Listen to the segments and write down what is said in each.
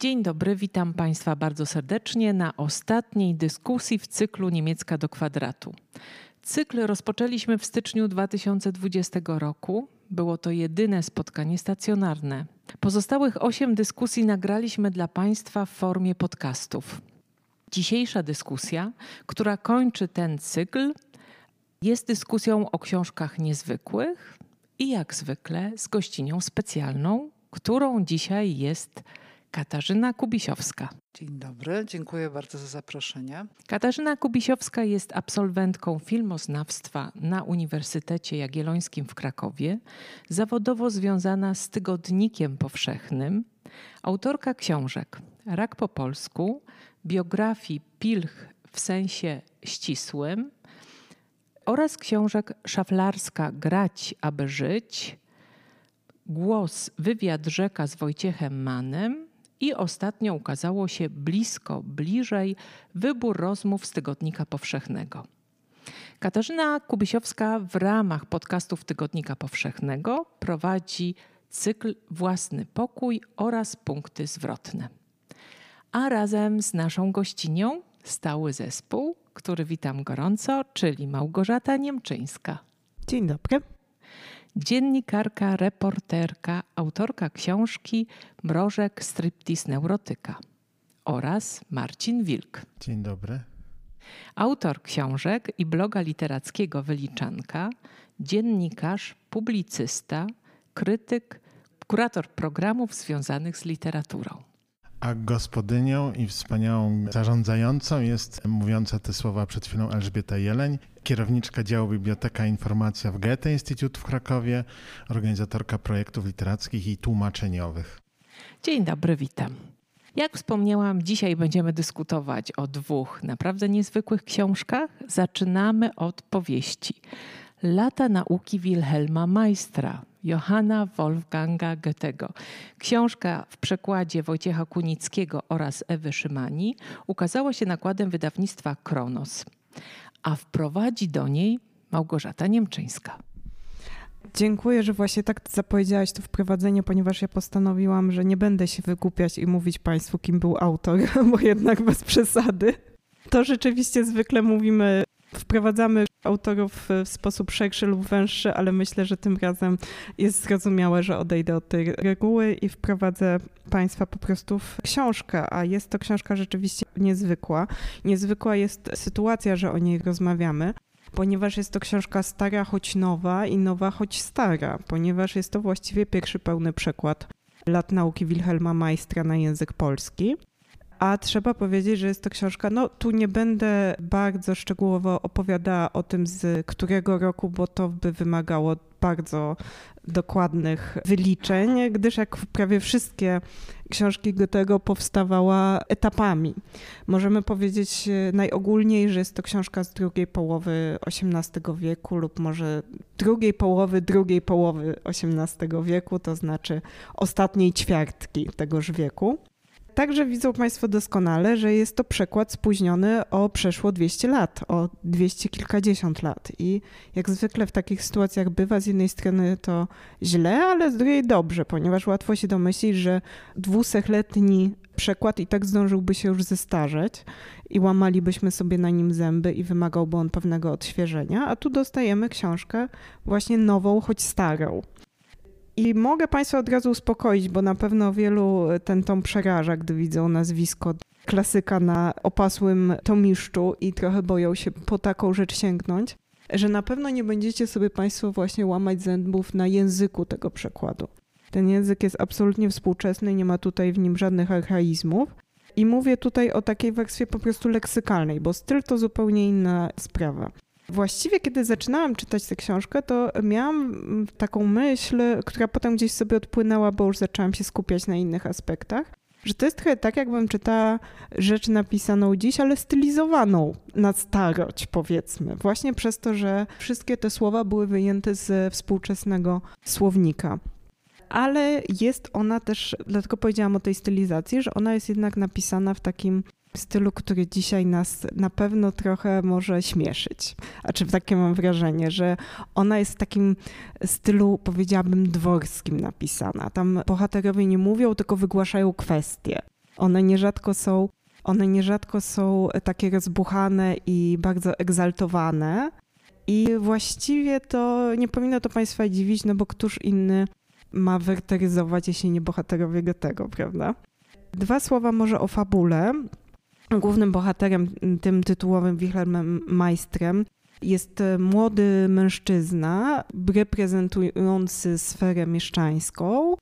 Dzień dobry, witam Państwa bardzo serdecznie na ostatniej dyskusji w cyklu Niemiecka do kwadratu. Cykl rozpoczęliśmy w styczniu 2020 roku. Było to jedyne spotkanie stacjonarne. Pozostałych osiem dyskusji nagraliśmy dla Państwa w formie podcastów. Dzisiejsza dyskusja, która kończy ten cykl, jest dyskusją o książkach niezwykłych i jak zwykle z gościnią specjalną, którą dzisiaj jest Katarzyna Kubisiowska. Dzień dobry, dziękuję bardzo za zaproszenie. Katarzyna Kubisiowska jest absolwentką filmoznawstwa na Uniwersytecie Jagiellońskim w Krakowie, zawodowo związana z Tygodnikiem Powszechnym, autorka książek Rak po polsku, biografii Pilch w sensie ścisłym oraz książek Szaflarska Grać, aby żyć, Głos, wywiad rzeka z Wojciechem Manem i ostatnio ukazało się blisko, bliżej wybór rozmów z Tygodnika Powszechnego. Katarzyna Kubisiowska w ramach podcastów Tygodnika Powszechnego prowadzi cykl Własny Pokój oraz punkty zwrotne. A razem z naszą gościnią stały zespół, który witam gorąco, czyli Małgorzata Niemczyńska. Dzień dobry dziennikarka, reporterka, autorka książki Mrożek Striptease Neurotyka oraz Marcin Wilk. Dzień dobry. Autor książek i bloga literackiego Wyliczanka, dziennikarz, publicysta, krytyk, kurator programów związanych z literaturą. A gospodynią i wspaniałą zarządzającą jest mówiąca te słowa przed chwilą Elżbieta Jeleń, kierowniczka działu Biblioteka Informacja w Goethe Instytut w Krakowie, organizatorka projektów literackich i tłumaczeniowych. Dzień dobry, witam. Jak wspomniałam, dzisiaj będziemy dyskutować o dwóch naprawdę niezwykłych książkach. Zaczynamy od powieści. Lata nauki Wilhelma Meistra, Johanna Wolfganga Goethego. Książka w przekładzie Wojciecha Kunickiego oraz Ewy Szymani ukazała się nakładem wydawnictwa Kronos a wprowadzi do niej Małgorzata Niemczyńska. Dziękuję, że właśnie tak zapowiedziałaś to wprowadzenie, ponieważ ja postanowiłam, że nie będę się wygłupiać i mówić Państwu, kim był autor, bo jednak bez przesady. To rzeczywiście zwykle mówimy, wprowadzamy autorów w sposób szerszy lub węższy, ale myślę, że tym razem jest zrozumiałe, że odejdę od tej reguły i wprowadzę Państwa po prostu w książkę, a jest to książka rzeczywiście niezwykła. Niezwykła jest sytuacja, że o niej rozmawiamy ponieważ jest to książka stara, choć nowa i nowa, choć stara, ponieważ jest to właściwie pierwszy pełny przekład lat nauki Wilhelma Majstra na język polski. A trzeba powiedzieć, że jest to książka, no tu nie będę bardzo szczegółowo opowiadała o tym z którego roku, bo to by wymagało bardzo dokładnych wyliczeń, gdyż jak prawie wszystkie książki Goethego powstawała etapami. Możemy powiedzieć najogólniej, że jest to książka z drugiej połowy XVIII wieku lub może drugiej połowy drugiej połowy XVIII wieku, to znaczy ostatniej ćwiartki tegoż wieku. Także widzą Państwo doskonale, że jest to przekład spóźniony o przeszło 200 lat, o 200 kilkadziesiąt lat. I jak zwykle w takich sytuacjach bywa, z jednej strony to źle, ale z drugiej dobrze, ponieważ łatwo się domyślić, że dwusetletni przekład i tak zdążyłby się już zestarzeć i łamalibyśmy sobie na nim zęby i wymagałby on pewnego odświeżenia, a tu dostajemy książkę właśnie nową, choć starą. I mogę Państwa od razu uspokoić, bo na pewno wielu ten tom przeraża, gdy widzą nazwisko klasyka na opasłym tomiszczu i trochę boją się po taką rzecz sięgnąć, że na pewno nie będziecie sobie Państwo właśnie łamać zębów na języku tego przekładu. Ten język jest absolutnie współczesny, nie ma tutaj w nim żadnych archaizmów. I mówię tutaj o takiej wersji po prostu leksykalnej, bo styl to zupełnie inna sprawa. Właściwie, kiedy zaczynałam czytać tę książkę, to miałam taką myśl, która potem gdzieś sobie odpłynęła, bo już zaczęłam się skupiać na innych aspektach, że to jest trochę tak, jakbym czytała rzecz napisaną dziś, ale stylizowaną na starość, powiedzmy. Właśnie przez to, że wszystkie te słowa były wyjęte ze współczesnego słownika ale jest ona też, dlatego powiedziałam o tej stylizacji, że ona jest jednak napisana w takim stylu, który dzisiaj nas na pewno trochę może śmieszyć. A czy takie mam wrażenie, że ona jest w takim stylu, powiedziałabym, dworskim napisana. Tam bohaterowie nie mówią, tylko wygłaszają kwestie. One nierzadko są, one nierzadko są takie rozbuchane i bardzo egzaltowane. I właściwie to nie powinno to Państwa dziwić, no bo któż inny ma werteryzować, jeśli nie bohaterowie Goethego, prawda? Dwa słowa może o fabule. Głównym bohaterem, tym tytułowym Wilhelmem jest młody mężczyzna reprezentujący sferę mieszczańską.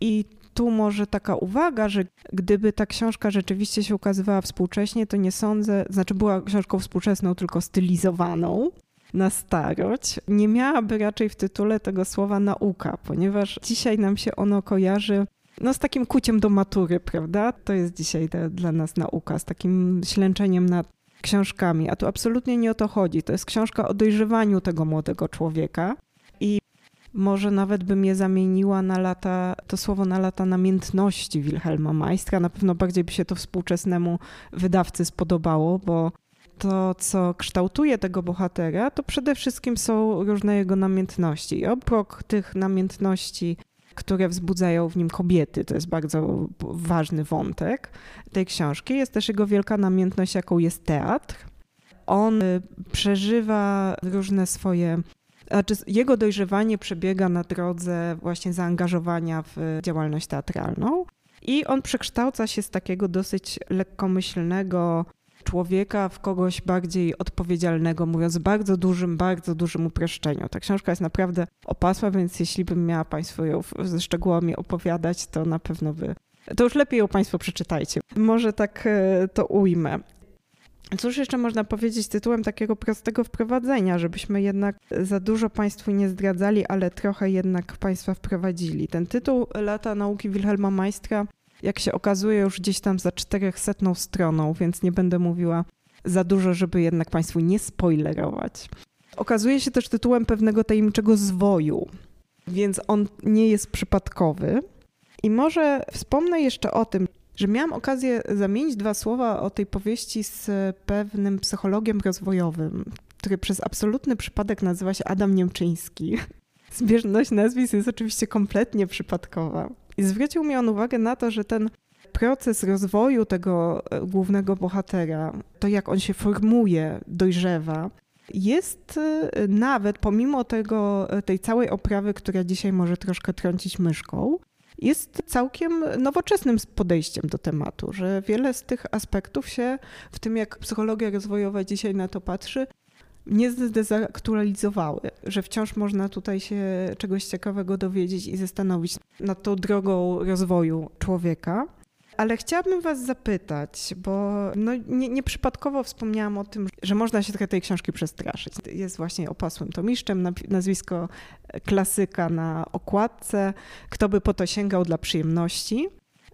I tu może taka uwaga, że gdyby ta książka rzeczywiście się ukazywała współcześnie, to nie sądzę, znaczy była książką współczesną, tylko stylizowaną na starość, nie miałaby raczej w tytule tego słowa nauka, ponieważ dzisiaj nam się ono kojarzy no, z takim kuciem do matury, prawda? To jest dzisiaj dla nas nauka, z takim ślęczeniem nad książkami, a tu absolutnie nie o to chodzi. To jest książka o dojrzewaniu tego młodego człowieka i może nawet bym je zamieniła na lata, to słowo na lata namiętności Wilhelma Majstra. Na pewno bardziej by się to współczesnemu wydawcy spodobało, bo to, co kształtuje tego bohatera, to przede wszystkim są różne jego namiętności. I obok tych namiętności, które wzbudzają w nim kobiety, to jest bardzo ważny wątek tej książki, jest też jego wielka namiętność, jaką jest teatr. On y, przeżywa różne swoje znaczy jego dojrzewanie przebiega na drodze właśnie zaangażowania w działalność teatralną i on przekształca się z takiego dosyć lekkomyślnego człowieka w kogoś bardziej odpowiedzialnego, mówiąc bardzo dużym, bardzo dużym uproszczeniu. Ta książka jest naprawdę opasła, więc jeśli bym miała Państwu ją ze szczegółami opowiadać, to na pewno by. To już lepiej ją Państwo przeczytajcie. Może tak e, to ujmę. Cóż jeszcze można powiedzieć tytułem takiego prostego wprowadzenia, żebyśmy jednak za dużo Państwu nie zdradzali, ale trochę jednak Państwa wprowadzili. Ten tytuł Lata Nauki Wilhelma Majstra jak się okazuje, już gdzieś tam za 400 stroną, więc nie będę mówiła za dużo, żeby jednak Państwu nie spoilerować. Okazuje się też tytułem pewnego tajemniczego zwoju, więc on nie jest przypadkowy. I może wspomnę jeszcze o tym, że miałam okazję zamienić dwa słowa o tej powieści z pewnym psychologiem rozwojowym, który przez absolutny przypadek nazywa się Adam Niemczyński. Zbieżność nazwisk jest oczywiście kompletnie przypadkowa. I zwrócił mi on uwagę na to, że ten proces rozwoju tego e, głównego bohatera, to jak on się formuje, dojrzewa, jest e, nawet pomimo tego, e, tej całej oprawy, która dzisiaj może troszkę trącić myszką, jest całkiem nowoczesnym podejściem do tematu, że wiele z tych aspektów się w tym, jak psychologia rozwojowa dzisiaj na to patrzy, nie zdezaktualizowały, że wciąż można tutaj się czegoś ciekawego dowiedzieć i zastanowić nad tą drogą rozwoju człowieka. Ale chciałabym Was zapytać, bo no nie, nieprzypadkowo wspomniałam o tym, że można się trochę tej książki przestraszyć. Jest właśnie opasłym tomiszczem, nazwisko klasyka na okładce. Kto by po to sięgał dla przyjemności?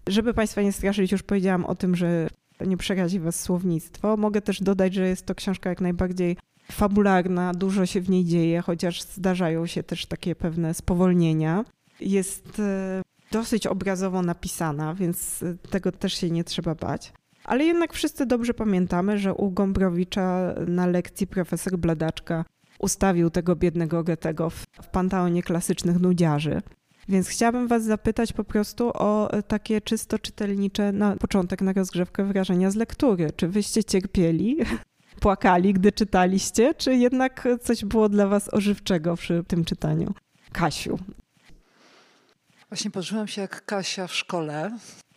Żeby Państwa nie straszyć, już powiedziałam o tym, że nie przerazi Was słownictwo. Mogę też dodać, że jest to książka jak najbardziej fabularna, dużo się w niej dzieje, chociaż zdarzają się też takie pewne spowolnienia. Jest e, dosyć obrazowo napisana, więc e, tego też się nie trzeba bać. Ale jednak wszyscy dobrze pamiętamy, że u Gombrowicza na lekcji profesor Bladaczka ustawił tego biednego Goethego w, w panteonie klasycznych nudziarzy. Więc chciałabym Was zapytać po prostu o e, takie czysto czytelnicze na początek, na rozgrzewkę wrażenia z lektury. Czy wyście cierpieli płakali, gdy czytaliście, czy jednak coś było dla was ożywczego przy tym czytaniu? Kasiu. Właśnie poczułam się jak Kasia w szkole.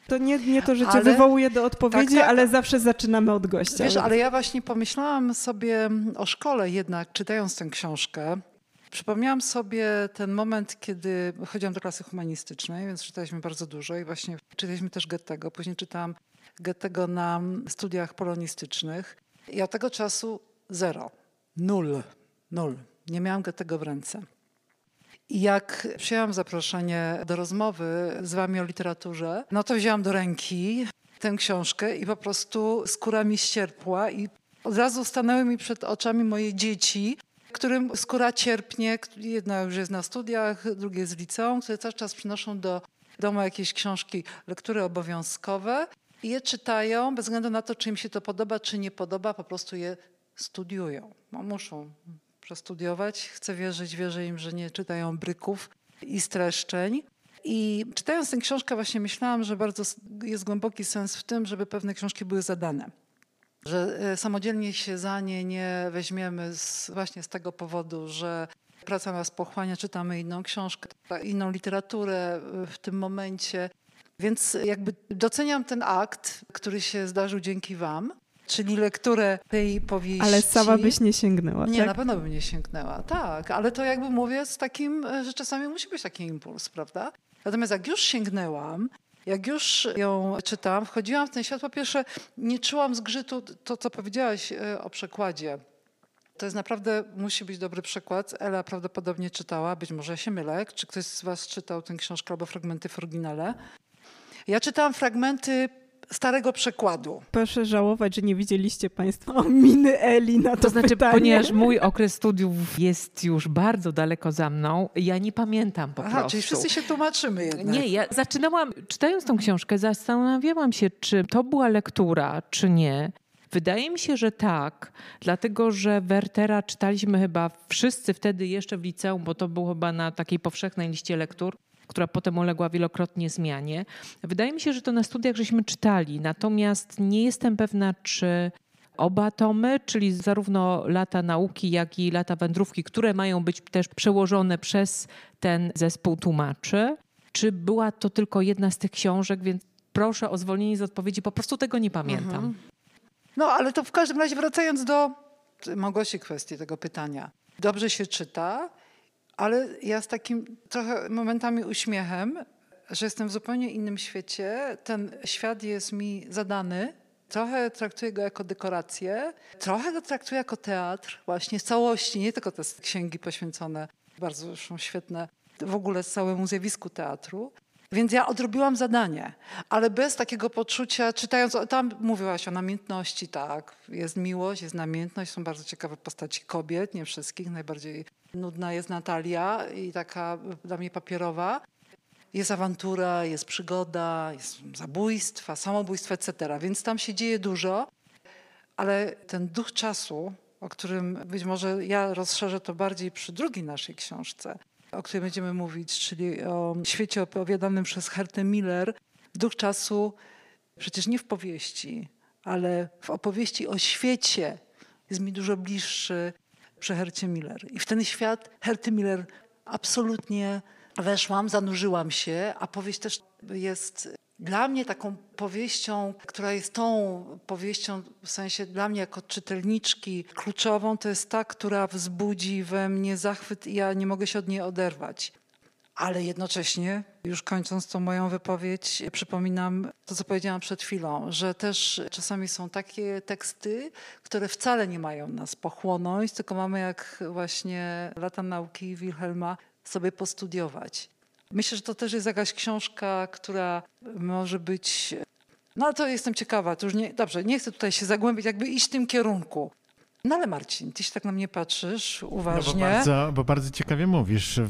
To nie, nie to, że cię ale... wywołuje do odpowiedzi, tak, tak. ale zawsze zaczynamy od gościa. Wiesz, ale ja właśnie pomyślałam sobie o szkole jednak, czytając tę książkę. Przypomniałam sobie ten moment, kiedy chodziłam do klasy humanistycznej, więc czytaliśmy bardzo dużo i właśnie czytaliśmy też Goethego. Później czytałam Goethego na studiach polonistycznych. I od tego czasu zero, nul, nul. Nie miałam tego w ręce. I jak przyjęłam zaproszenie do rozmowy z wami o literaturze, no to wzięłam do ręki tę książkę i po prostu skóra mi ścierpła i od razu stanęły mi przed oczami moje dzieci, którym skóra cierpnie. Jedna już jest na studiach, drugie jest w liceum, które cały czas przynoszą do domu jakieś książki, lektury obowiązkowe i je czytają bez względu na to, czy im się to podoba, czy nie podoba, po prostu je studiują. No, muszą przestudiować. Chcę wierzyć, wierzę im, że nie czytają bryków i streszczeń. I czytając tę książkę właśnie myślałam, że bardzo jest głęboki sens w tym, żeby pewne książki były zadane. Że e, samodzielnie się za nie nie weźmiemy z, właśnie z tego powodu, że praca nas pochłania, czytamy inną książkę, inną literaturę w tym momencie. Więc jakby doceniam ten akt, który się zdarzył dzięki wam, czyli lekturę tej powieści. Ale sama byś nie sięgnęła, Nie, tak? na pewno bym nie sięgnęła, tak. Ale to jakby mówię z takim, że czasami musi być taki impuls, prawda? Natomiast jak już sięgnęłam, jak już ją czytałam, wchodziłam w ten świat, po pierwsze nie czułam zgrzytu, to co powiedziałaś e, o przekładzie. To jest naprawdę, musi być dobry przykład. Ela prawdopodobnie czytała, być może ja się mylę. Czy ktoś z was czytał tę książkę albo fragmenty w oryginale? Ja czytałam fragmenty starego przekładu. Proszę żałować, że nie widzieliście Państwo miny Eli na to, To znaczy, pytanie. ponieważ mój okres studiów jest już bardzo daleko za mną, ja nie pamiętam po Aha, prostu. czyli wszyscy się tłumaczymy jednak. Nie, ja zaczynałam, czytając tą książkę, zastanawiałam się, czy to była lektura, czy nie. Wydaje mi się, że tak, dlatego że Wertera czytaliśmy chyba wszyscy wtedy jeszcze w liceum, bo to było chyba na takiej powszechnej liście lektur, która potem uległa wielokrotnie zmianie. Wydaje mi się, że to na studiach żeśmy czytali, natomiast nie jestem pewna, czy oba tomy, czyli zarówno lata nauki, jak i lata wędrówki, które mają być też przełożone przez ten zespół tłumaczy, czy była to tylko jedna z tych książek, więc proszę o zwolnienie z odpowiedzi, po prostu tego nie pamiętam. No, ale to w każdym razie wracając do Małgosi kwestii tego pytania. Dobrze się czyta, ale ja z takim trochę momentami uśmiechem, że jestem w zupełnie innym świecie. Ten świat jest mi zadany. Trochę traktuję go jako dekorację, trochę go traktuję jako teatr, właśnie z całości, nie tylko te księgi poświęcone, bardzo zresztą świetne, w ogóle całemu zjawisku teatru. Więc ja odrobiłam zadanie, ale bez takiego poczucia, czytając, tam mówiłaś o namiętności, tak, jest miłość, jest namiętność, są bardzo ciekawe postaci kobiet, nie wszystkich, najbardziej nudna jest Natalia i taka dla mnie papierowa. Jest awantura, jest przygoda, jest zabójstwa, samobójstwa, etc. Więc tam się dzieje dużo, ale ten duch czasu, o którym być może ja rozszerzę to bardziej przy drugiej naszej książce, o której będziemy mówić, czyli o świecie opowiadanym przez Hertę Miller. Duch czasu przecież nie w powieści, ale w opowieści o świecie jest mi dużo bliższy przy Hercie Miller. I w ten świat Herty Miller absolutnie weszłam, zanurzyłam się, a powieść też jest dla mnie taką powieścią, która jest tą powieścią, w sensie dla mnie jako czytelniczki kluczową, to jest ta, która wzbudzi we mnie zachwyt i ja nie mogę się od niej oderwać. Ale jednocześnie, już kończąc tą moją wypowiedź, przypominam to, co powiedziałam przed chwilą, że też czasami są takie teksty, które wcale nie mają nas pochłonąć, tylko mamy jak właśnie lata nauki Wilhelma sobie postudiować. Myślę, że to też jest jakaś książka, która może być. No ale to jestem ciekawa. To już nie, dobrze, nie chcę tutaj się zagłębić, jakby iść w tym kierunku. No ale Marcin, ty się tak na mnie patrzysz uważnie. No bo, bardzo, bo bardzo ciekawie mówisz,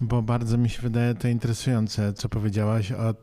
bo bardzo mi się wydaje to interesujące, co powiedziałaś o.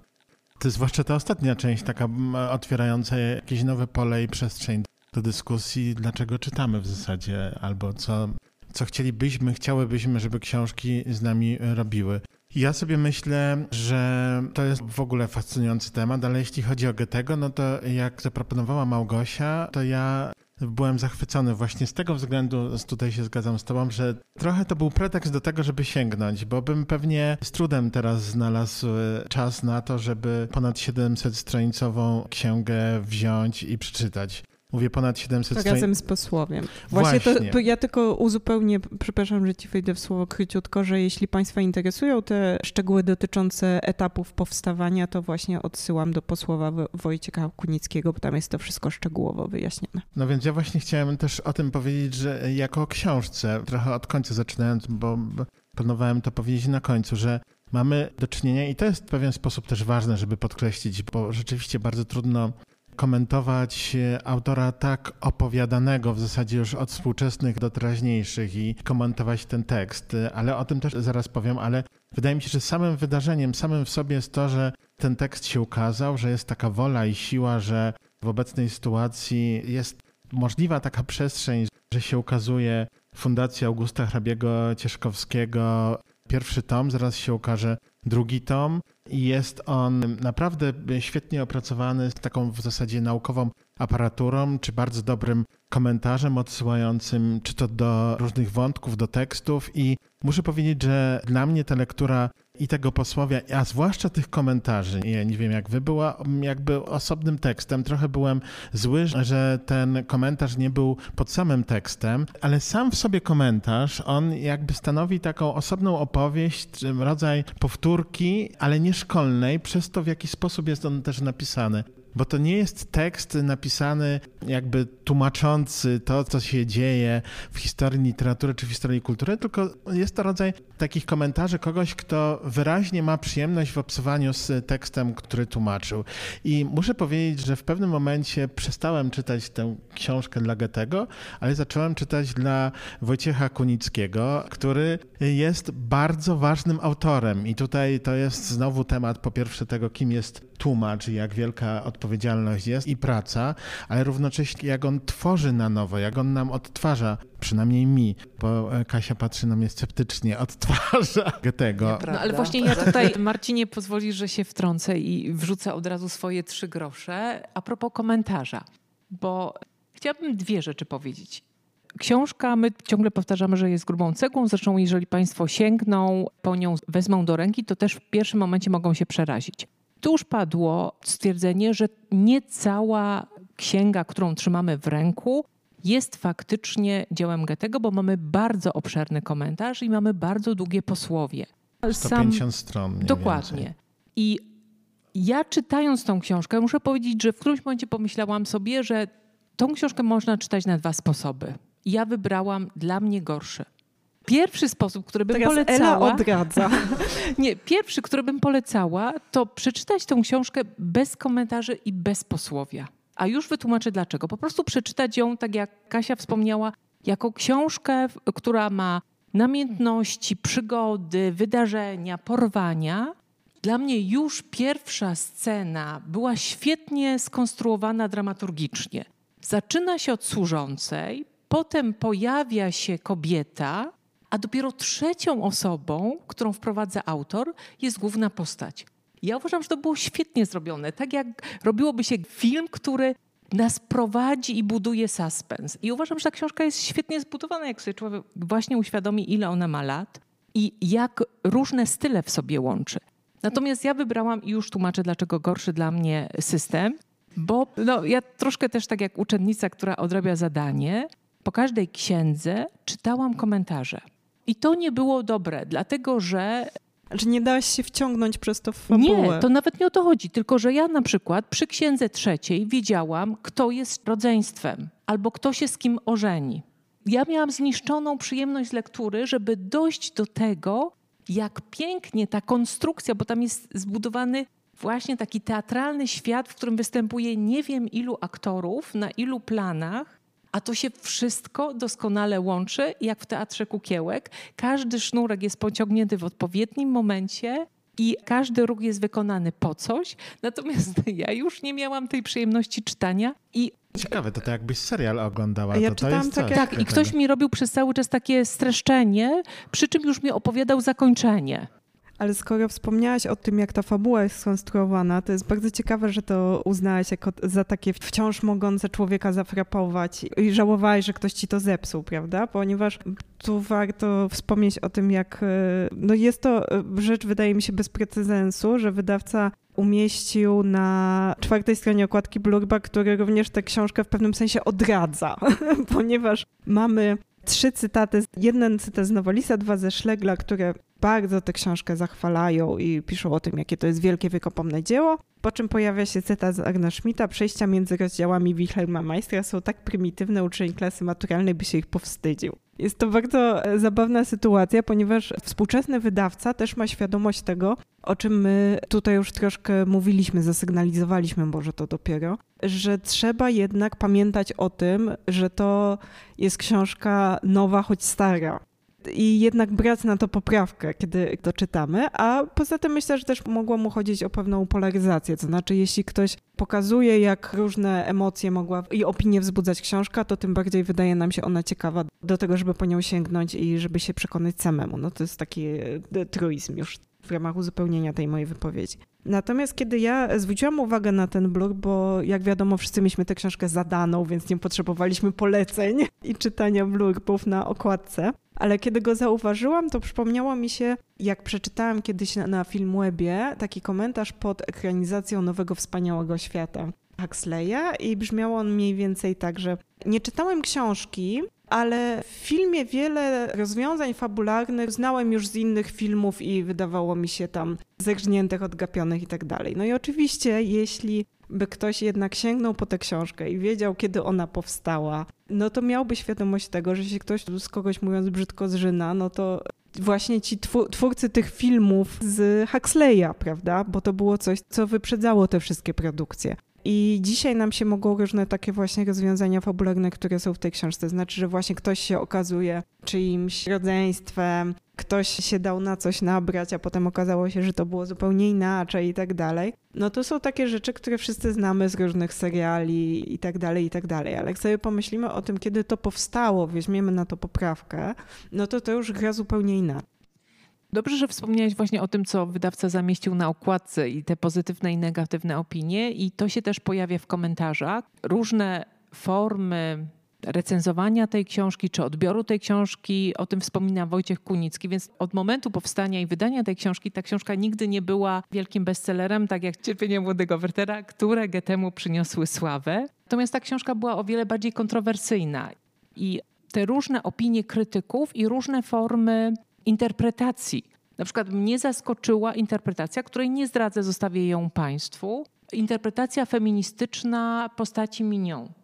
To jest zwłaszcza ta ostatnia część, taka otwierająca jakieś nowe pole i przestrzeń do dyskusji, dlaczego czytamy w zasadzie, albo co, co chcielibyśmy, chciałybyśmy, żeby książki z nami robiły. Ja sobie myślę, że to jest w ogóle fascynujący temat, ale jeśli chodzi o Goethego, no to jak zaproponowała Małgosia, to ja byłem zachwycony właśnie z tego względu, tutaj się zgadzam z tobą, że trochę to był pretekst do tego, żeby sięgnąć, bo bym pewnie z trudem teraz znalazł czas na to, żeby ponad 700-stronicową księgę wziąć i przeczytać. Mówię ponad 700 stron. Razem z posłowiem. Właśnie, Właśnie. To, to ja tylko uzupełnię, przepraszam, że ci wejdę w słowo króciutko, że jeśli Państwa interesują te szczegóły dotyczące etapów powstawania, to właśnie odsyłam do posłowa Wojciecha Kunickiego, bo tam jest to wszystko szczegółowo wyjaśnione. No więc ja właśnie chciałem też o tym powiedzieć, że jako o książce, trochę od końca zaczynając, bo planowałem to powiedzieć na końcu, że mamy do czynienia i to jest w pewien sposób też ważne, żeby podkreślić, bo rzeczywiście bardzo trudno komentować autora tak opowiadanego w zasadzie już od współczesnych do teraźniejszych i komentować ten tekst, ale o tym też zaraz powiem, ale wydaje mi się, że samym wydarzeniem, samym w sobie jest to, że ten tekst się ukazał, że jest taka wola i siła, że w obecnej sytuacji jest możliwa taka przestrzeń, że się ukazuje Fundacja Augusta Hrabiego Cieszkowskiego, pierwszy tom, zaraz się ukaże drugi tom. I jest on naprawdę świetnie opracowany, z taką w zasadzie naukową aparaturą, czy bardzo dobrym komentarzem odsyłającym czy to do różnych wątków, do tekstów. I muszę powiedzieć, że dla mnie ta lektura i tego posłowia, a zwłaszcza tych komentarzy, ja nie wiem jak wy, była jakby osobnym tekstem. Trochę byłem zły, że ten komentarz nie był pod samym tekstem, ale sam w sobie komentarz, on jakby stanowi taką osobną opowieść, rodzaj powtórki, ale nie szkolnej, przez to w jaki sposób jest on też napisany bo to nie jest tekst napisany jakby tłumaczący to, co się dzieje w historii literatury czy w historii kultury, tylko jest to rodzaj takich komentarzy kogoś, kto wyraźnie ma przyjemność w obcowaniu z tekstem, który tłumaczył. I muszę powiedzieć, że w pewnym momencie przestałem czytać tę książkę dla Goethego, ale zacząłem czytać dla Wojciecha Kunickiego, który jest bardzo ważnym autorem. I tutaj to jest znowu temat po pierwsze tego, kim jest tłumacz, jak wielka odpowiedzialność jest i praca, ale równocześnie jak on tworzy na nowo, jak on nam odtwarza, przynajmniej mi, bo e, Kasia patrzy na mnie sceptycznie, odtwarza tego. No, ale właśnie ja tutaj, Marcinie, pozwolisz, że się wtrącę i wrzucę od razu swoje trzy grosze a propos komentarza, bo chciałabym dwie rzeczy powiedzieć. Książka, my ciągle powtarzamy, że jest grubą cegłą, zresztą jeżeli Państwo sięgną, po nią wezmą do ręki, to też w pierwszym momencie mogą się przerazić. Tu już padło stwierdzenie, że nie cała księga, którą trzymamy w ręku, jest faktycznie dziełem Goethego, bo mamy bardzo obszerny komentarz i mamy bardzo długie posłowie. 150 Sam... stron. Dokładnie. Więcej. I ja czytając tą książkę, muszę powiedzieć, że w którymś momencie pomyślałam sobie, że tą książkę można czytać na dwa sposoby. Ja wybrałam dla mnie gorszy. Pierwszy sposób, który bym Teraz polecała. Ela odradza. nie, pierwszy, który bym polecała, to przeczytać tę książkę bez komentarzy i bez posłowia. A już wytłumaczę dlaczego. Po prostu przeczytać ją, tak jak Kasia wspomniała, jako książkę, która ma namiętności, przygody, wydarzenia, porwania. Dla mnie już pierwsza scena była świetnie skonstruowana dramaturgicznie. Zaczyna się od służącej, potem pojawia się kobieta, a dopiero trzecią osobą, którą wprowadza autor, jest główna postać. Ja uważam, że to było świetnie zrobione, tak jak robiłoby się film, który nas prowadzi i buduje suspens. I uważam, że ta książka jest świetnie zbudowana, jak sobie człowiek właśnie uświadomi, ile ona ma lat i jak różne style w sobie łączy. Natomiast ja wybrałam i już tłumaczę, dlaczego gorszy dla mnie system, bo no, ja troszkę też tak jak uczennica, która odrabia zadanie, po każdej księdze czytałam komentarze. I to nie było dobre, dlatego że że nie dałaś się wciągnąć przez to w fabułę. Nie, to nawet nie o to chodzi, tylko że ja na przykład przy księdze trzeciej wiedziałam, kto jest rodzeństwem albo kto się z kim ożeni. Ja miałam zniszczoną przyjemność z lektury, żeby dojść do tego, jak pięknie ta konstrukcja, bo tam jest zbudowany właśnie taki teatralny świat, w którym występuje nie wiem ilu aktorów na ilu planach, a to się wszystko doskonale łączy, jak w teatrze kukiełek. Każdy sznurek jest pociągnięty w odpowiednim momencie i każdy ruch jest wykonany po coś. Natomiast ja już nie miałam tej przyjemności czytania i Ciekawe, to tak jakbyś serial oglądała. Ja to, to jest takie... Tak, i ktoś mi robił przez cały czas takie streszczenie, przy czym już mi opowiadał zakończenie. Ale skoro wspomniałaś o tym, jak ta fabuła jest skonstruowana, to jest bardzo ciekawe, że to uznałaś jako za takie wciąż mogące człowieka zafrapować i żałowałaś, że ktoś ci to zepsuł, prawda? Ponieważ tu warto wspomnieć o tym, jak e, no jest to e, rzecz, wydaje mi się, bez precedensu, że wydawca umieścił na czwartej stronie okładki Blurba, który również tę książkę w pewnym sensie odradza, ponieważ mamy trzy cytaty. Jeden cytat z Nowolisa, dwa ze Szlegla, które bardzo tę książkę zachwalają i piszą o tym, jakie to jest wielkie, wiekopomne dzieło. Po czym pojawia się cytat z Agna Schmidta. Przejścia między rozdziałami Wilhelma Meistera są tak prymitywne, uczeń klasy maturalnej by się ich powstydził. Jest to bardzo e, zabawna sytuacja, ponieważ współczesny wydawca też ma świadomość tego, o czym my tutaj już troszkę mówiliśmy, zasygnalizowaliśmy może to dopiero, że trzeba jednak pamiętać o tym, że to jest książka nowa, choć stara i jednak brać na to poprawkę, kiedy to czytamy, a poza tym myślę, że też mogło mu chodzić o pewną polaryzację, to znaczy jeśli ktoś pokazuje, jak różne emocje mogła i opinie wzbudzać książka, to tym bardziej wydaje nam się ona ciekawa do tego, żeby po nią sięgnąć i żeby się przekonać samemu. No to jest taki e, truizm już w ramach uzupełnienia tej mojej wypowiedzi. Natomiast kiedy ja zwróciłam uwagę na ten blog, bo jak wiadomo, wszyscy mieliśmy tę książkę zadaną, więc nie potrzebowaliśmy poleceń i czytania blurbów na okładce. Ale kiedy go zauważyłam, to przypomniało mi się, jak przeczytałam kiedyś na, na Filmwebie taki komentarz pod ekranizacją Nowego Wspaniałego Świata Huxleya i brzmiał on mniej więcej tak, że nie czytałem książki, ale w filmie wiele rozwiązań fabularnych znałem już z innych filmów i wydawało mi się tam zerżniętych, odgapionych i tak dalej. No i oczywiście, jeśli by ktoś jednak sięgnął po tę książkę i wiedział, kiedy ona powstała, no to miałby świadomość tego, że jeśli ktoś z kogoś mówiąc brzydko zżyna, no to właśnie ci twórcy tych filmów z Huxleya, prawda? Bo to było coś, co wyprzedzało te wszystkie produkcje. I dzisiaj nam się mogą różne takie właśnie rozwiązania fabularne, które są w tej książce. Znaczy, że właśnie ktoś się okazuje czyimś rodzeństwem, ktoś się dał na coś nabrać, a potem okazało się, że to było zupełnie inaczej i tak dalej. No to są takie rzeczy, które wszyscy znamy z różnych seriali i tak dalej, i tak dalej. Ale jak sobie pomyślimy o tym, kiedy to powstało, weźmiemy na to poprawkę, no to to już gra zupełnie inaczej. Dobrze, że wspomniałeś właśnie o tym, co wydawca zamieścił na okładce i te pozytywne i negatywne opinie, i to się też pojawia w komentarzach. Różne formy recenzowania tej książki czy odbioru tej książki, o tym wspomina Wojciech Kunicki, więc od momentu powstania i wydania tej książki ta książka nigdy nie była wielkim bestsellerem, tak jak Cierpienie Młodego Wertera, które Getemu przyniosły sławę. Natomiast ta książka była o wiele bardziej kontrowersyjna i te różne opinie krytyków i różne formy interpretacji. Na przykład mnie zaskoczyła interpretacja, której nie zdradzę, zostawię ją Państwu. Interpretacja feministyczna postaci Minion.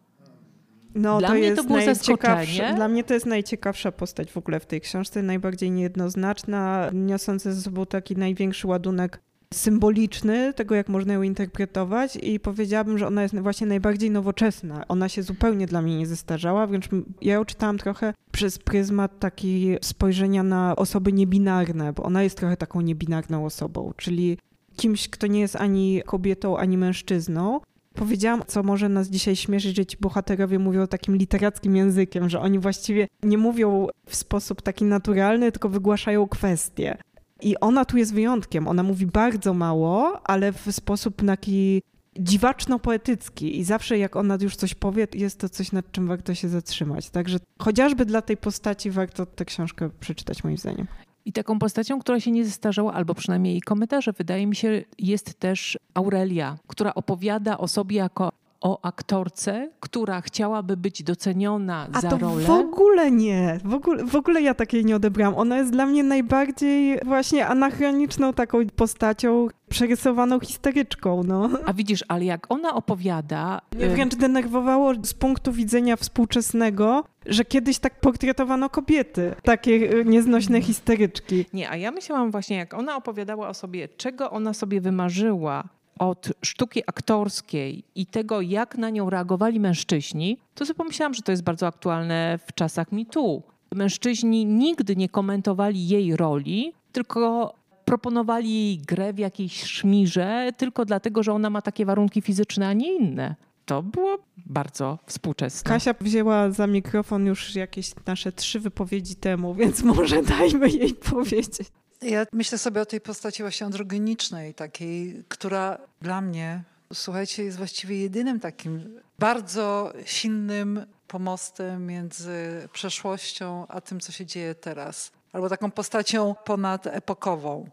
No, dla to mnie jest to było zaskoczenie. Dla mnie to jest najciekawsza postać w ogóle w tej książce, najbardziej niejednoznaczna, niosąca ze sobą taki największy ładunek symboliczny tego, jak można ją interpretować i powiedziałabym, że ona jest właśnie najbardziej nowoczesna. Ona się zupełnie dla mnie nie zestarzała, wręcz ja ją czytałam trochę przez pryzmat taki spojrzenia na osoby niebinarne, bo ona jest trochę taką niebinarną osobą, czyli kimś, kto nie jest ani kobietą, ani mężczyzną. Powiedziałam, co może nas dzisiaj śmieszyć, że ci bohaterowie mówią takim literackim językiem, że oni właściwie nie mówią w sposób taki naturalny, tylko wygłaszają kwestie. I ona tu jest wyjątkiem. Ona mówi bardzo mało, ale w sposób taki dziwaczno-poetycki i zawsze jak ona już coś powie, jest to coś, nad czym warto się zatrzymać. Także chociażby dla tej postaci warto tę książkę przeczytać moim zdaniem. I taką postacią, która się nie zestarzała, albo przynajmniej jej komentarze, wydaje mi się, jest też Aurelia, która opowiada o sobie jako o aktorce, która chciałaby być doceniona A za to rolę. W ogóle nie. W ogóle, w ogóle ja takiej nie odebrałam. Ona jest dla mnie najbardziej właśnie anachroniczną taką postacią, przerysowaną histeryczką. No. A widzisz, ale jak ona opowiada. Mnie wręcz denerwowało z punktu widzenia współczesnego, że kiedyś tak portretowano kobiety, takie y, nieznośne histeryczki. Nie, a ja myślałam właśnie, jak ona opowiadała o sobie, czego ona sobie wymarzyła od sztuki aktorskiej i tego, jak na nią reagowali mężczyźni, to sobie pomyślałam, że to jest bardzo aktualne w czasach MeToo. Mężczyźni nigdy nie komentowali jej roli, tylko proponowali jej grę w jakiejś szmirze, tylko dlatego, że ona ma takie warunki fizyczne, a nie inne. To było bardzo współczesne. Kasia wzięła za mikrofon już jakieś nasze trzy wypowiedzi temu, więc może dajmy jej powiedzieć. Ja myślę sobie o tej postaci właśnie androgenicznej, takiej, która dla mnie, słuchajcie, jest właściwie jedynym takim bardzo silnym pomostem między przeszłością a tym, co się dzieje teraz. Albo taką postacią ponadepokową.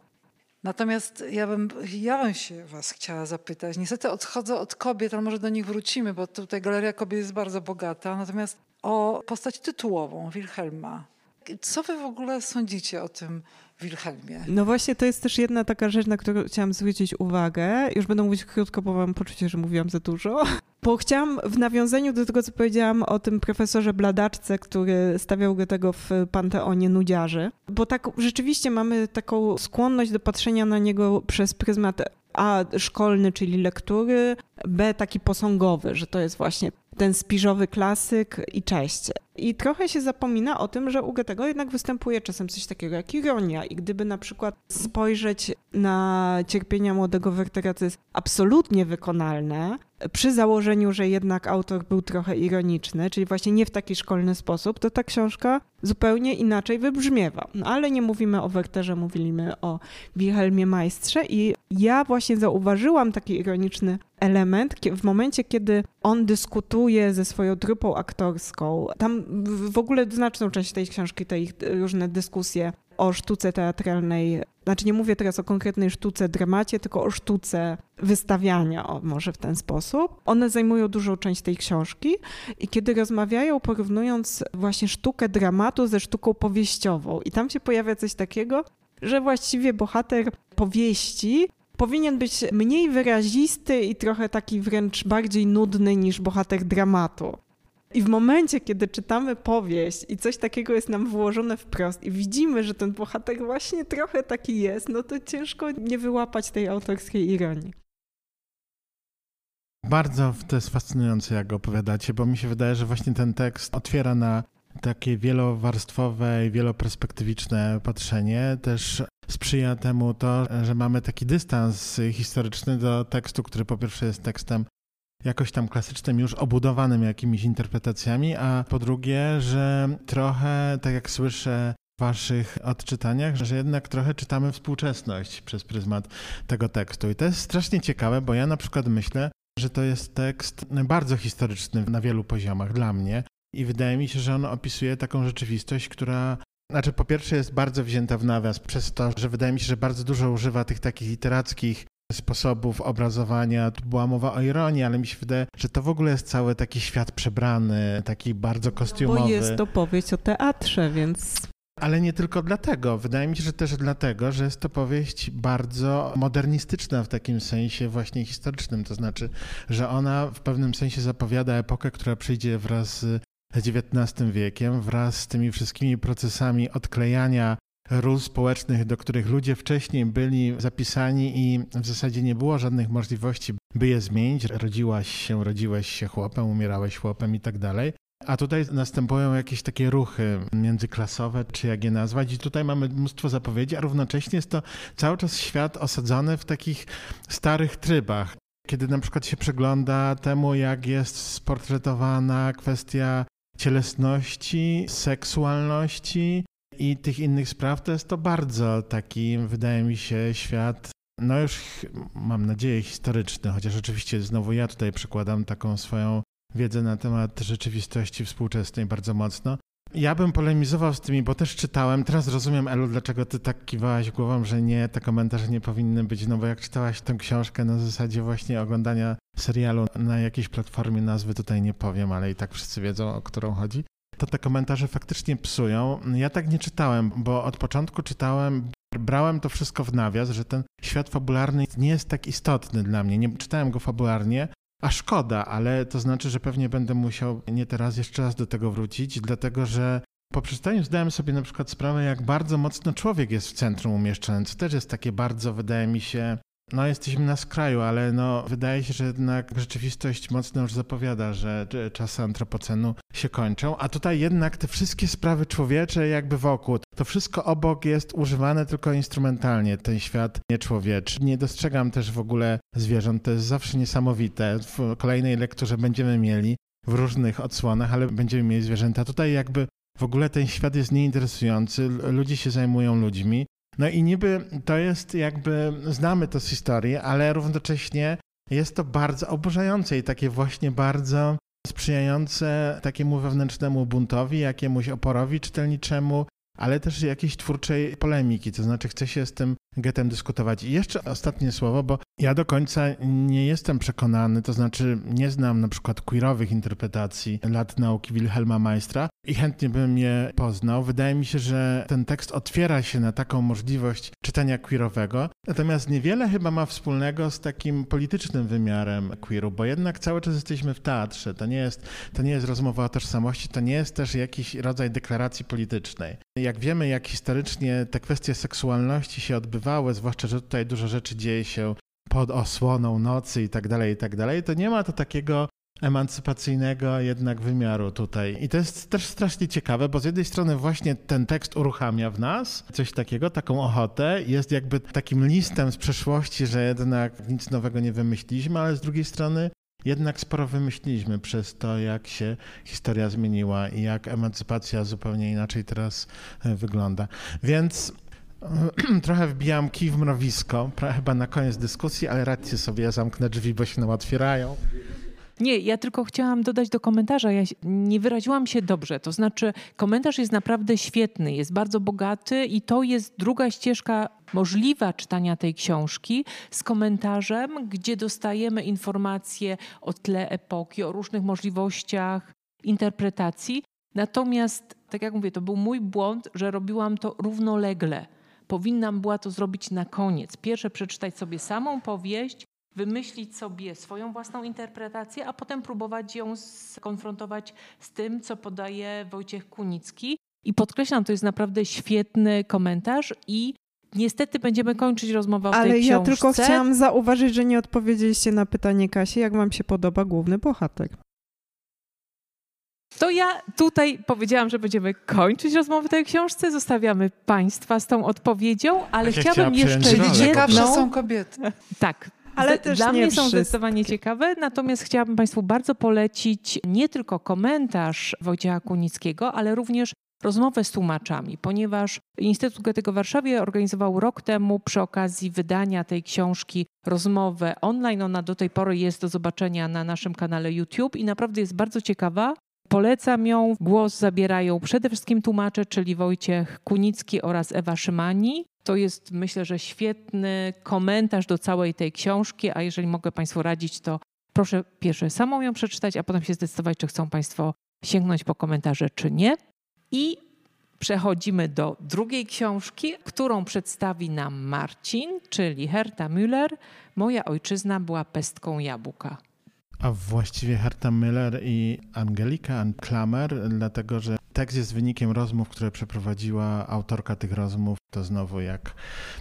Natomiast ja bym, ja bym się was chciała zapytać. Niestety odchodzę od kobiet, ale może do nich wrócimy, bo tutaj Galeria Kobiet jest bardzo bogata. Natomiast o postać tytułową, Wilhelma. Co wy w ogóle sądzicie o tym Wilhelmie. No właśnie, to jest też jedna taka rzecz, na którą chciałam zwrócić uwagę. Już będę mówić krótko, bo mam poczucie, że mówiłam za dużo. Bo chciałam w nawiązaniu do tego, co powiedziałam o tym profesorze Bladaczce, który stawiał go tego w panteonie nudziarzy, bo tak rzeczywiście mamy taką skłonność do patrzenia na niego przez pryzmat a szkolny, czyli lektury, b taki posągowy, że to jest właśnie ten spiżowy klasyk i cześć. I trochę się zapomina o tym, że u Goethego jednak występuje czasem coś takiego jak ironia. I gdyby na przykład spojrzeć na cierpienia młodego Wertera, co jest absolutnie wykonalne, przy założeniu, że jednak autor był trochę ironiczny, czyli właśnie nie w taki szkolny sposób, to ta książka zupełnie inaczej wybrzmiewa. No, ale nie mówimy o Werterze, mówimy o Wilhelmie Majstrze i ja właśnie zauważyłam taki ironiczny element w momencie, kiedy on dyskutuje ze swoją trupą aktorską. Tam w ogóle znaczną część tej książki, te ich różne dyskusje o sztuce teatralnej, znaczy nie mówię teraz o konkretnej sztuce dramacie, tylko o sztuce wystawiania, o, może w ten sposób. One zajmują dużą część tej książki i kiedy rozmawiają, porównując właśnie sztukę dramatu ze sztuką powieściową i tam się pojawia coś takiego, że właściwie bohater powieści powinien być mniej wyrazisty i trochę taki wręcz bardziej nudny niż bohater dramatu. I w momencie, kiedy czytamy powieść i coś takiego jest nam włożone wprost i widzimy, że ten bohater właśnie trochę taki jest, no to ciężko nie wyłapać tej autorskiej ironii. Bardzo to jest fascynujące, jak opowiadacie, bo mi się wydaje, że właśnie ten tekst otwiera na takie wielowarstwowe i wieloperspektywiczne patrzenie. Też sprzyja temu to, że mamy taki dystans historyczny do tekstu, który po pierwsze jest tekstem jakoś tam klasycznym, już obudowanym jakimiś interpretacjami, a po drugie, że trochę, tak jak słyszę waszych odczytaniach, że jednak trochę czytamy współczesność przez pryzmat tego tekstu. I to jest strasznie ciekawe, bo ja na przykład myślę, że to jest tekst bardzo historyczny na wielu poziomach dla mnie i wydaje mi się, że on opisuje taką rzeczywistość, która znaczy, po pierwsze jest bardzo wzięta w nawias przez to, że wydaje mi się, że bardzo dużo używa tych takich literackich sposobów obrazowania. Tu była mowa o ironii, ale mi się wydaje, że to w ogóle jest cały taki świat przebrany, taki bardzo kostiumowy. Bo jest to powieść o teatrze, więc... Ale nie tylko dlatego. Wydaje mi się, że też dlatego, że jest to powieść bardzo modernistyczna w takim sensie właśnie historycznym. To znaczy, że ona w pewnym sensie zapowiada epokę, która przyjdzie wraz z XIX wiekiem, wraz z tymi wszystkimi procesami odklejania ról społecznych, do których ludzie wcześniej byli zapisani i w zasadzie nie było żadnych możliwości, by je zmienić. Rodziłaś się, rodziłeś się chłopem, umierałeś chłopem i tak dalej. A tutaj następują jakieś takie ruchy międzyklasowe, czy jak je nazwać, i tutaj mamy mnóstwo zapowiedzi, a równocześnie jest to cały czas świat osadzony w takich starych trybach. Kiedy na przykład się przegląda temu, jak jest sportretowana kwestia cielesności, seksualności, i tych innych spraw, to jest to bardzo taki, wydaje mi się, świat, no już mam nadzieję historyczny, chociaż oczywiście znowu ja tutaj przykładam taką swoją wiedzę na temat rzeczywistości współczesnej bardzo mocno. Ja bym polemizował z tymi, bo też czytałem, teraz rozumiem Elu, dlaczego ty tak kiwałaś głową, że nie, te komentarze nie powinny być, no bo jak czytałaś tę książkę na zasadzie właśnie oglądania serialu na jakiejś platformie, nazwy tutaj nie powiem, ale i tak wszyscy wiedzą, o którą chodzi, to te komentarze faktycznie psują. Ja tak nie czytałem, bo od początku czytałem, brałem to wszystko w nawias, że ten świat fabularny nie jest tak istotny dla mnie. Nie czytałem go fabularnie, a szkoda, ale to znaczy, że pewnie będę musiał nie teraz jeszcze raz do tego wrócić, dlatego że po przeczytaniu zdałem sobie na przykład sprawę, jak bardzo mocno człowiek jest w centrum umieszczony, co też jest takie bardzo, wydaje mi się, no, jesteśmy na skraju, ale no, wydaje się, że jednak rzeczywistość mocno już zapowiada, że czasy antropocenu się kończą, a tutaj jednak te wszystkie sprawy człowiecze jakby wokół, to wszystko obok jest używane tylko instrumentalnie, ten świat nieczłowieczy. Nie dostrzegam też w ogóle zwierząt, to jest zawsze niesamowite. W kolejnej lekturze będziemy mieli w różnych odsłonach, ale będziemy mieli zwierzęta. Tutaj jakby w ogóle ten świat jest nieinteresujący, ludzie się zajmują ludźmi, no i niby to jest jakby, znamy to z historii, ale równocześnie jest to bardzo oburzające i takie właśnie bardzo sprzyjające takiemu wewnętrznemu buntowi, jakiemuś oporowi czytelniczemu, ale też jakiejś twórczej polemiki, to znaczy chce się z tym getem dyskutować. I jeszcze ostatnie słowo, bo ja do końca nie jestem przekonany, to znaczy nie znam na przykład queerowych interpretacji lat nauki Wilhelma Meistra i chętnie bym je poznał. Wydaje mi się, że ten tekst otwiera się na taką możliwość czytania queerowego, natomiast niewiele chyba ma wspólnego z takim politycznym wymiarem queeru, bo jednak cały czas jesteśmy w teatrze. To nie jest, to nie jest rozmowa o tożsamości, to nie jest też jakiś rodzaj deklaracji politycznej. Jak wiemy, jak historycznie te kwestie seksualności się odbywały, zwłaszcza, że tutaj dużo rzeczy dzieje się pod osłoną nocy i tak dalej, i tak dalej, to nie ma to takiego emancypacyjnego jednak wymiaru tutaj. I to jest też strasznie ciekawe, bo z jednej strony właśnie ten tekst uruchamia w nas coś takiego, taką ochotę, jest jakby takim listem z przeszłości, że jednak nic nowego nie wymyśliliśmy, ale z drugiej strony jednak sporo wymyśliliśmy przez to, jak się historia zmieniła i jak emancypacja zupełnie inaczej teraz e, wygląda. Więc trochę wbijam kij w mrowisko, chyba na koniec dyskusji, ale radźcie sobie, ja zamknę drzwi, bo się nam otwierają. Nie, ja tylko chciałam dodać do komentarza, ja nie wyraziłam się dobrze. To znaczy, komentarz jest naprawdę świetny, jest bardzo bogaty i to jest druga ścieżka możliwa czytania tej książki z komentarzem, gdzie dostajemy informacje o tle epoki, o różnych możliwościach interpretacji. Natomiast, tak jak mówię, to był mój błąd, że robiłam to równolegle. Powinnam była to zrobić na koniec. Pierwsze przeczytać sobie samą powieść, wymyślić sobie swoją własną interpretację, a potem próbować ją skonfrontować z tym, co podaje Wojciech Kunicki. I podkreślam, to jest naprawdę świetny komentarz i Niestety będziemy kończyć rozmowę o Ale tej książce. Ale ja tylko chciałam zauważyć, że nie odpowiedzieliście na pytanie Kasi, jak wam się podoba główny bohater. To ja tutaj powiedziałam, że będziemy kończyć rozmowę o tej książce. Zostawiamy Państwa z tą odpowiedzią, ale ja chciałabym jeszcze jedną... Ciekawsze są kobiety. Tak, ale też Dla mnie wszystkie. są zdecydowanie ciekawe, natomiast chciałabym Państwu bardzo polecić nie tylko komentarz Wojciecha Kunickiego, ale również rozmowę z tłumaczami, ponieważ Instytut Goethego w Warszawie organizował rok temu przy okazji wydania tej książki rozmowę online. Ona do tej pory jest do zobaczenia na naszym kanale YouTube i naprawdę jest bardzo ciekawa. Polecam ją. Głos zabierają przede wszystkim tłumacze, czyli Wojciech Kunicki oraz Ewa Szymani. To jest myślę, że świetny komentarz do całej tej książki, a jeżeli mogę Państwu radzić, to proszę pierwsze samą ją przeczytać, a potem się zdecydować, czy chcą Państwo sięgnąć po komentarze, czy nie. I przechodzimy do drugiej książki, którą przedstawi nam Marcin, czyli Herta Müller. Moja ojczyzna była pestką jabłka. A właściwie Herta Müller i Angelika Klamer, dlatego że tekst jest wynikiem rozmów, które przeprowadziła autorka tych rozmów. To znowu jak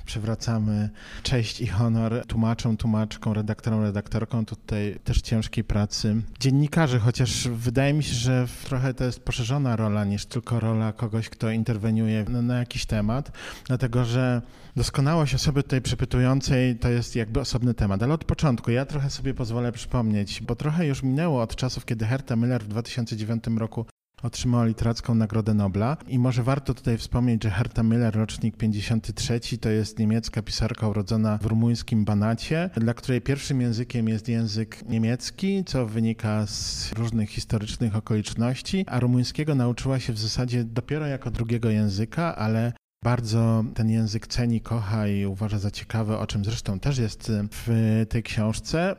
przywracamy cześć i honor tłumaczom, tłumaczkom, redaktorom, redaktorkom tutaj też ciężkiej pracy dziennikarzy, chociaż wydaje mi się, że trochę to jest poszerzona rola niż tylko rola kogoś, kto interweniuje na, na jakiś temat, dlatego że doskonałość osoby tutaj przepytującej to jest jakby osobny temat, ale od początku ja trochę sobie pozwolę przypomnieć, bo trochę już minęło od czasów, kiedy Herta Müller w 2009 roku otrzymała literacką Nagrodę Nobla. I może warto tutaj wspomnieć, że Herta Müller, rocznik 53, to jest niemiecka pisarka urodzona w rumuńskim Banacie, dla której pierwszym językiem jest język niemiecki, co wynika z różnych historycznych okoliczności, a rumuńskiego nauczyła się w zasadzie dopiero jako drugiego języka, ale bardzo ten język ceni, kocha i uważa za ciekawy, o czym zresztą też jest w tej książce.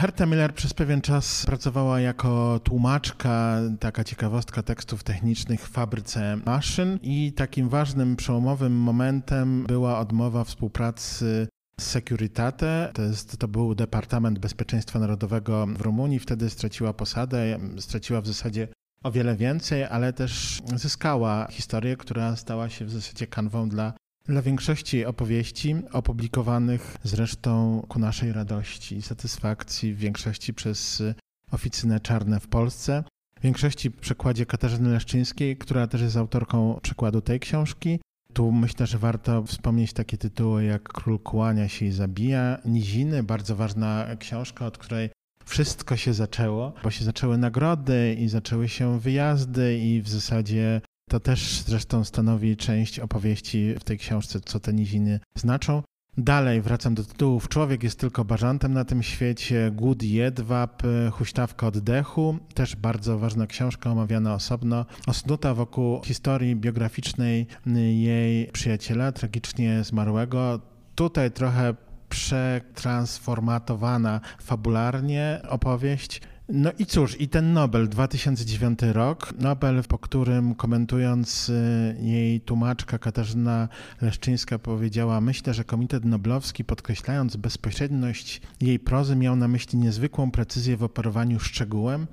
Herta Miller przez pewien czas pracowała jako tłumaczka, taka ciekawostka tekstów technicznych w fabryce maszyn i takim ważnym, przełomowym momentem była odmowa współpracy Securitate, to, jest, to był Departament Bezpieczeństwa Narodowego w Rumunii, wtedy straciła posadę, straciła w zasadzie o wiele więcej, ale też zyskała historię, która stała się w zasadzie kanwą dla dla większości opowieści, opublikowanych zresztą ku naszej radości i satysfakcji, w większości przez oficynę Czarne w Polsce, w większości w przekładzie Katarzyny Leszczyńskiej, która też jest autorką przekładu tej książki. Tu myślę, że warto wspomnieć takie tytuły jak Król kłania się i zabija, Niziny, bardzo ważna książka, od której wszystko się zaczęło, bo się zaczęły nagrody i zaczęły się wyjazdy i w zasadzie to też zresztą stanowi część opowieści w tej książce, co te niziny znaczą. Dalej wracam do tytułów. Człowiek jest tylko bażantem na tym świecie. Głód jedwab, huśtawka oddechu. Też bardzo ważna książka omawiana osobno. Osnuta wokół historii biograficznej jej przyjaciela, tragicznie zmarłego. Tutaj trochę przetransformatowana fabularnie opowieść. No i cóż, i ten Nobel, 2009 rok, Nobel, po którym komentując y, jej tłumaczka Katarzyna Leszczyńska powiedziała, myślę, że Komitet Noblowski podkreślając bezpośredność jej prozy miał na myśli niezwykłą precyzję w operowaniu szczegółem,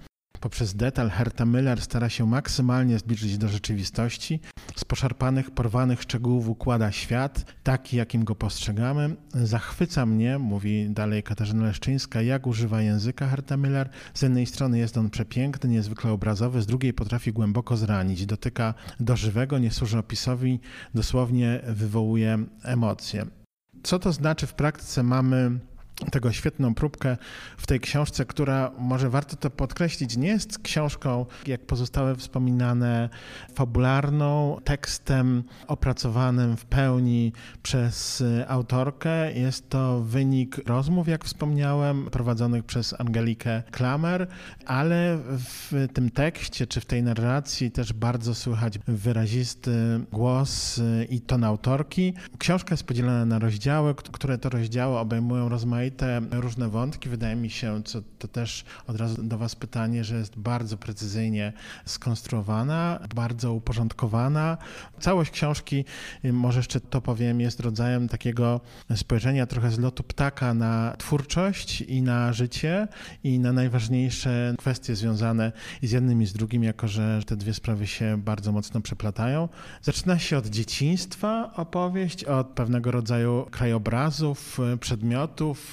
poprzez detal Herta Müller stara się maksymalnie zbliżyć do rzeczywistości. Z poszarpanych, porwanych szczegółów układa świat, taki jakim go postrzegamy. Zachwyca mnie, mówi dalej Katarzyna Leszczyńska, jak używa języka Herta Müller. Z jednej strony jest on przepiękny, niezwykle obrazowy, z drugiej potrafi głęboko zranić. Dotyka do żywego, nie służy opisowi, dosłownie wywołuje emocje. Co to znaczy w praktyce? Mamy tego świetną próbkę w tej książce, która, może warto to podkreślić, nie jest książką, jak pozostałe wspominane, fabularną, tekstem opracowanym w pełni przez autorkę. Jest to wynik rozmów, jak wspomniałem, prowadzonych przez Angelikę Klamer, ale w tym tekście czy w tej narracji też bardzo słychać wyrazisty głos i ton autorki. Książka jest podzielona na rozdziały, które to rozdziały obejmują rozmaite rozmaite różne wątki. Wydaje mi się, co to też od razu do Was pytanie, że jest bardzo precyzyjnie skonstruowana, bardzo uporządkowana. Całość książki, może jeszcze to powiem, jest rodzajem takiego spojrzenia trochę z lotu ptaka na twórczość i na życie i na najważniejsze kwestie związane i z jednym i z drugim, jako że te dwie sprawy się bardzo mocno przeplatają. Zaczyna się od dzieciństwa opowieść, od pewnego rodzaju krajobrazów, przedmiotów,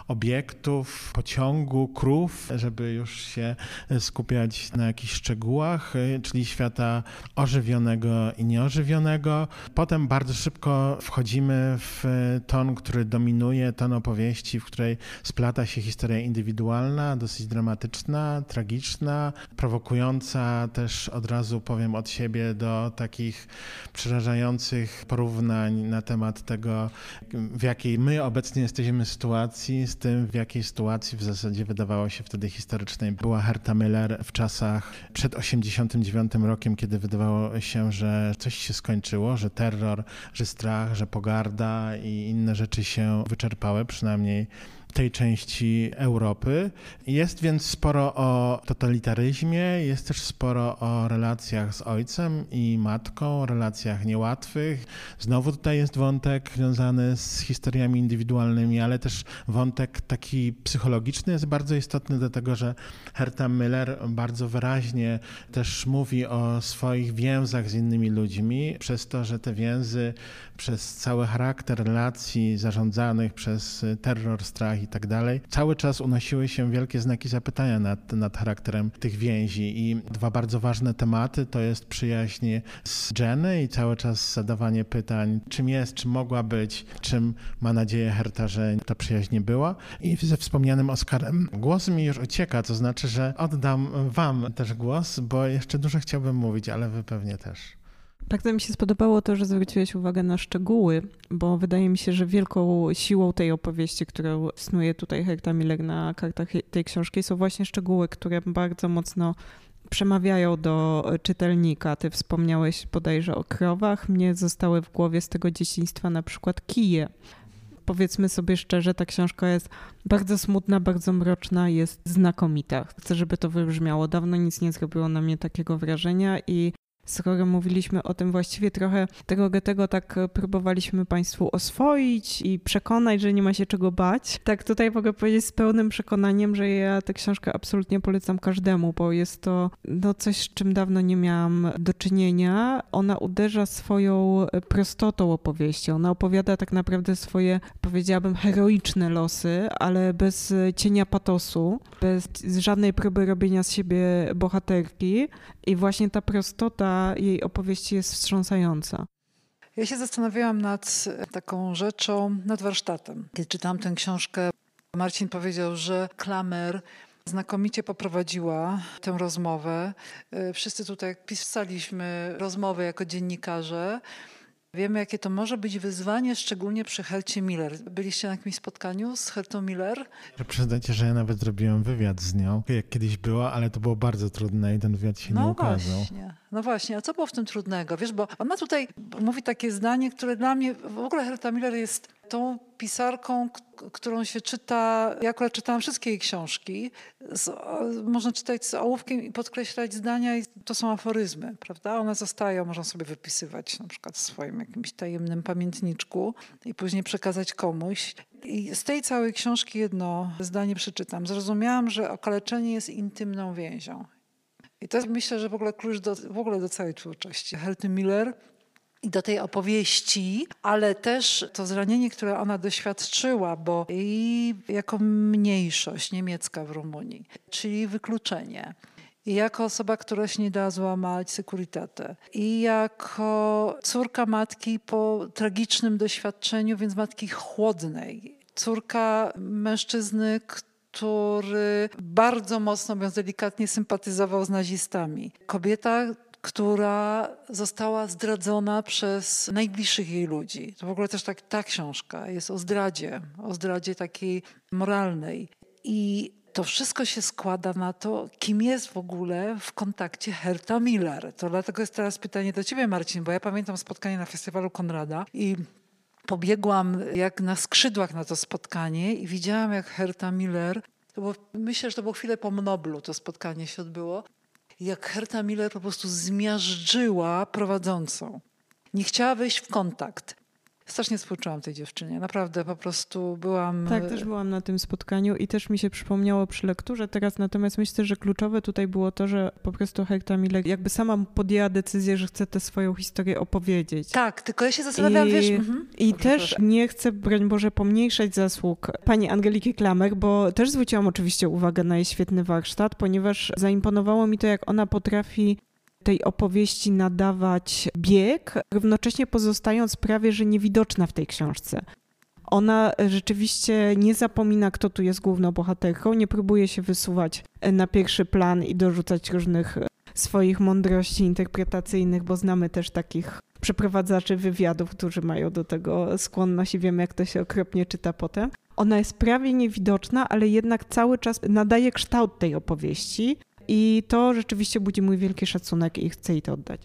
obiektów, pociągu, krów, żeby już się skupiać na jakichś szczegółach, czyli świata ożywionego i nieożywionego. Potem bardzo szybko wchodzimy w ton, który dominuje, ton opowieści, w której splata się historia indywidualna, dosyć dramatyczna, tragiczna, prowokująca też od razu powiem od siebie do takich przerażających porównań na temat tego, w jakiej my obecnie jesteśmy sytuacji, z tym, w jakiej sytuacji w zasadzie wydawało się wtedy historycznej była Herta Miller w czasach przed 89 rokiem, kiedy wydawało się, że coś się skończyło, że terror, że strach, że pogarda i inne rzeczy się wyczerpały, przynajmniej tej części Europy. Jest więc sporo o totalitaryzmie, jest też sporo o relacjach z ojcem i matką, relacjach niełatwych. Znowu tutaj jest wątek związany z historiami indywidualnymi, ale też wątek taki psychologiczny jest bardzo istotny, dlatego że Herta Müller bardzo wyraźnie też mówi o swoich więzach z innymi ludźmi, przez to, że te więzy przez cały charakter relacji zarządzanych przez terror, strach i tak dalej, cały czas unosiły się wielkie znaki zapytania nad, nad charakterem tych więzi. I dwa bardzo ważne tematy to jest przyjaźń z Jenny i cały czas zadawanie pytań, czym jest, czym mogła być, czym ma nadzieję Herta, że ta przyjaźń nie była. I ze wspomnianym Oskarem głos mi już ucieka, to znaczy, że oddam wam też głos, bo jeszcze dużo chciałbym mówić, ale wy pewnie też. Bardzo mi się spodobało to, że zwróciłeś uwagę na szczegóły, bo wydaje mi się, że wielką siłą tej opowieści, którą snuje tutaj Herta Miller na kartach tej książki, są właśnie szczegóły, które bardzo mocno przemawiają do czytelnika. Ty wspomniałeś bodajże o krowach. Mnie zostały w głowie z tego dzieciństwa na przykład kije. Powiedzmy sobie szczerze, ta książka jest bardzo smutna, bardzo mroczna, jest znakomita. Chcę, żeby to wybrzmiało. Dawno nic nie zrobiło na mnie takiego wrażenia i skoro mówiliśmy o tym właściwie trochę tego Goethego tak próbowaliśmy Państwu oswoić i przekonać, że nie ma się czego bać. Tak tutaj mogę powiedzieć z pełnym przekonaniem, że ja tę książkę absolutnie polecam każdemu, bo jest to no, coś, z czym dawno nie miałam do czynienia. Ona uderza swoją prostotą opowieści. Ona opowiada tak naprawdę swoje, powiedziałabym, heroiczne losy, ale bez cienia patosu, bez żadnej próby robienia z siebie bohaterki. I właśnie ta prostota jej opowieści jest wstrząsająca. Ja się zastanawiałam nad taką rzeczą, nad warsztatem. Kiedy czytałam tę książkę, Marcin powiedział, że Klamer znakomicie poprowadziła tę rozmowę. Wszyscy tutaj pisaliśmy rozmowę jako dziennikarze. Wiemy, jakie to może być wyzwanie, szczególnie przy Helcie Miller. Byliście na jakimś spotkaniu z Heltą Miller? Przyznajcie, że ja nawet zrobiłem wywiad z nią, jak kiedyś było, ale to było bardzo trudne i ten wywiad się no nie ukazał. Właśnie. No właśnie, a co było w tym trudnego? Wiesz, bo ona tutaj mówi takie zdanie, które dla mnie, w ogóle Helta Miller jest tą pisarką, którą się czyta, ja akurat czytałam wszystkie jej książki, z, można czytać z ołówkiem i podkreślać zdania i to są aforyzmy, prawda? One zostają, można sobie wypisywać na przykład w swoim jakimś tajemnym pamiętniczku i później przekazać komuś. I z tej całej książki jedno zdanie przeczytam. Zrozumiałam, że okaleczenie jest intymną więzią. to jest myślę, że w ogóle klucz do, w ogóle do całej twórczości. Herty Miller i do tej opowieści, ale też to zranienie, które ona doświadczyła, bo i jako mniejszość niemiecka w Rumunii, czyli wykluczenie. I jako osoba, która się nie dała złamać sekuritatę. I jako córka matki po tragicznym doświadczeniu, więc matki chłodnej. Córka mężczyzny, który bardzo mocno, mówiąc delikatnie, sympatyzował z nazistami. Kobieta, która została zdradzona przez najbliższych jej ludzi. To w ogóle też tak, ta książka jest o zdradzie, o zdradzie takiej moralnej. I to wszystko się składa na to, kim jest w ogóle w kontakcie Herta Miller. To dlatego jest teraz pytanie do ciebie, Marcin, bo ja pamiętam spotkanie na festiwalu Konrada i pobiegłam jak na skrzydłach na to spotkanie i widziałam, jak Herta Miller, to było, myślę, że to było chwilę po Mnoblu to spotkanie się odbyło, jak Herta Miller po prostu zmiażdżyła prowadzącą. Nie chciała wejść w kontakt. Strasznie współczułam tej dziewczynie. Naprawdę po prostu byłam. Tak, też byłam na tym spotkaniu i też mi się przypomniało przy lekturze teraz. Natomiast myślę, że kluczowe tutaj było to, że po prostu Herta Miller jakby sama podjęła decyzję, że chce tę swoją historię opowiedzieć. Tak, tylko ja się zastanawiam, I, wiesz. Mhm. I Dobrze, też proszę. nie chcę, broń Boże, pomniejszać zasług pani Angeliki Klamer, bo też zwróciłam oczywiście uwagę na jej świetny warsztat, ponieważ zaimponowało mi to, jak ona potrafi tej opowieści nadawać bieg, równocześnie pozostając prawie że niewidoczna w tej książce. Ona rzeczywiście nie zapomina, kto tu jest główną bohaterką, nie próbuje się wysuwać na pierwszy plan i dorzucać różnych swoich mądrości interpretacyjnych, bo znamy też takich przeprowadzaczy wywiadów, którzy mają do tego skłonność i wiemy, jak to się okropnie czyta potem. Ona jest prawie niewidoczna, ale jednak cały czas nadaje kształt tej opowieści, i to rzeczywiście budzi mój wielki szacunek i chcę jej to oddać.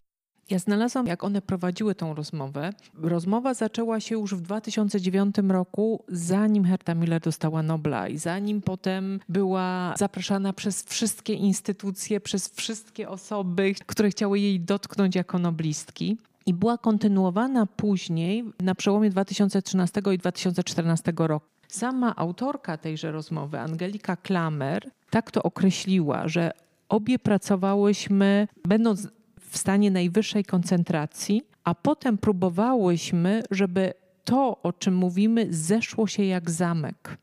Ja znalazłam, jak one prowadziły tą rozmowę. Rozmowa zaczęła się już w 2009 roku, zanim Herta Miller dostała Nobla i zanim potem była zapraszana przez wszystkie instytucje, przez wszystkie osoby, które chciały jej dotknąć jako noblistki. I była kontynuowana później na przełomie 2013 i 2014 roku. Sama autorka tejże rozmowy, Angelika Klamer, tak to określiła, że Obie pracowałyśmy, będąc w stanie najwyższej koncentracji, a potem próbowałyśmy, żeby to, o czym mówimy, zeszło się jak zamek.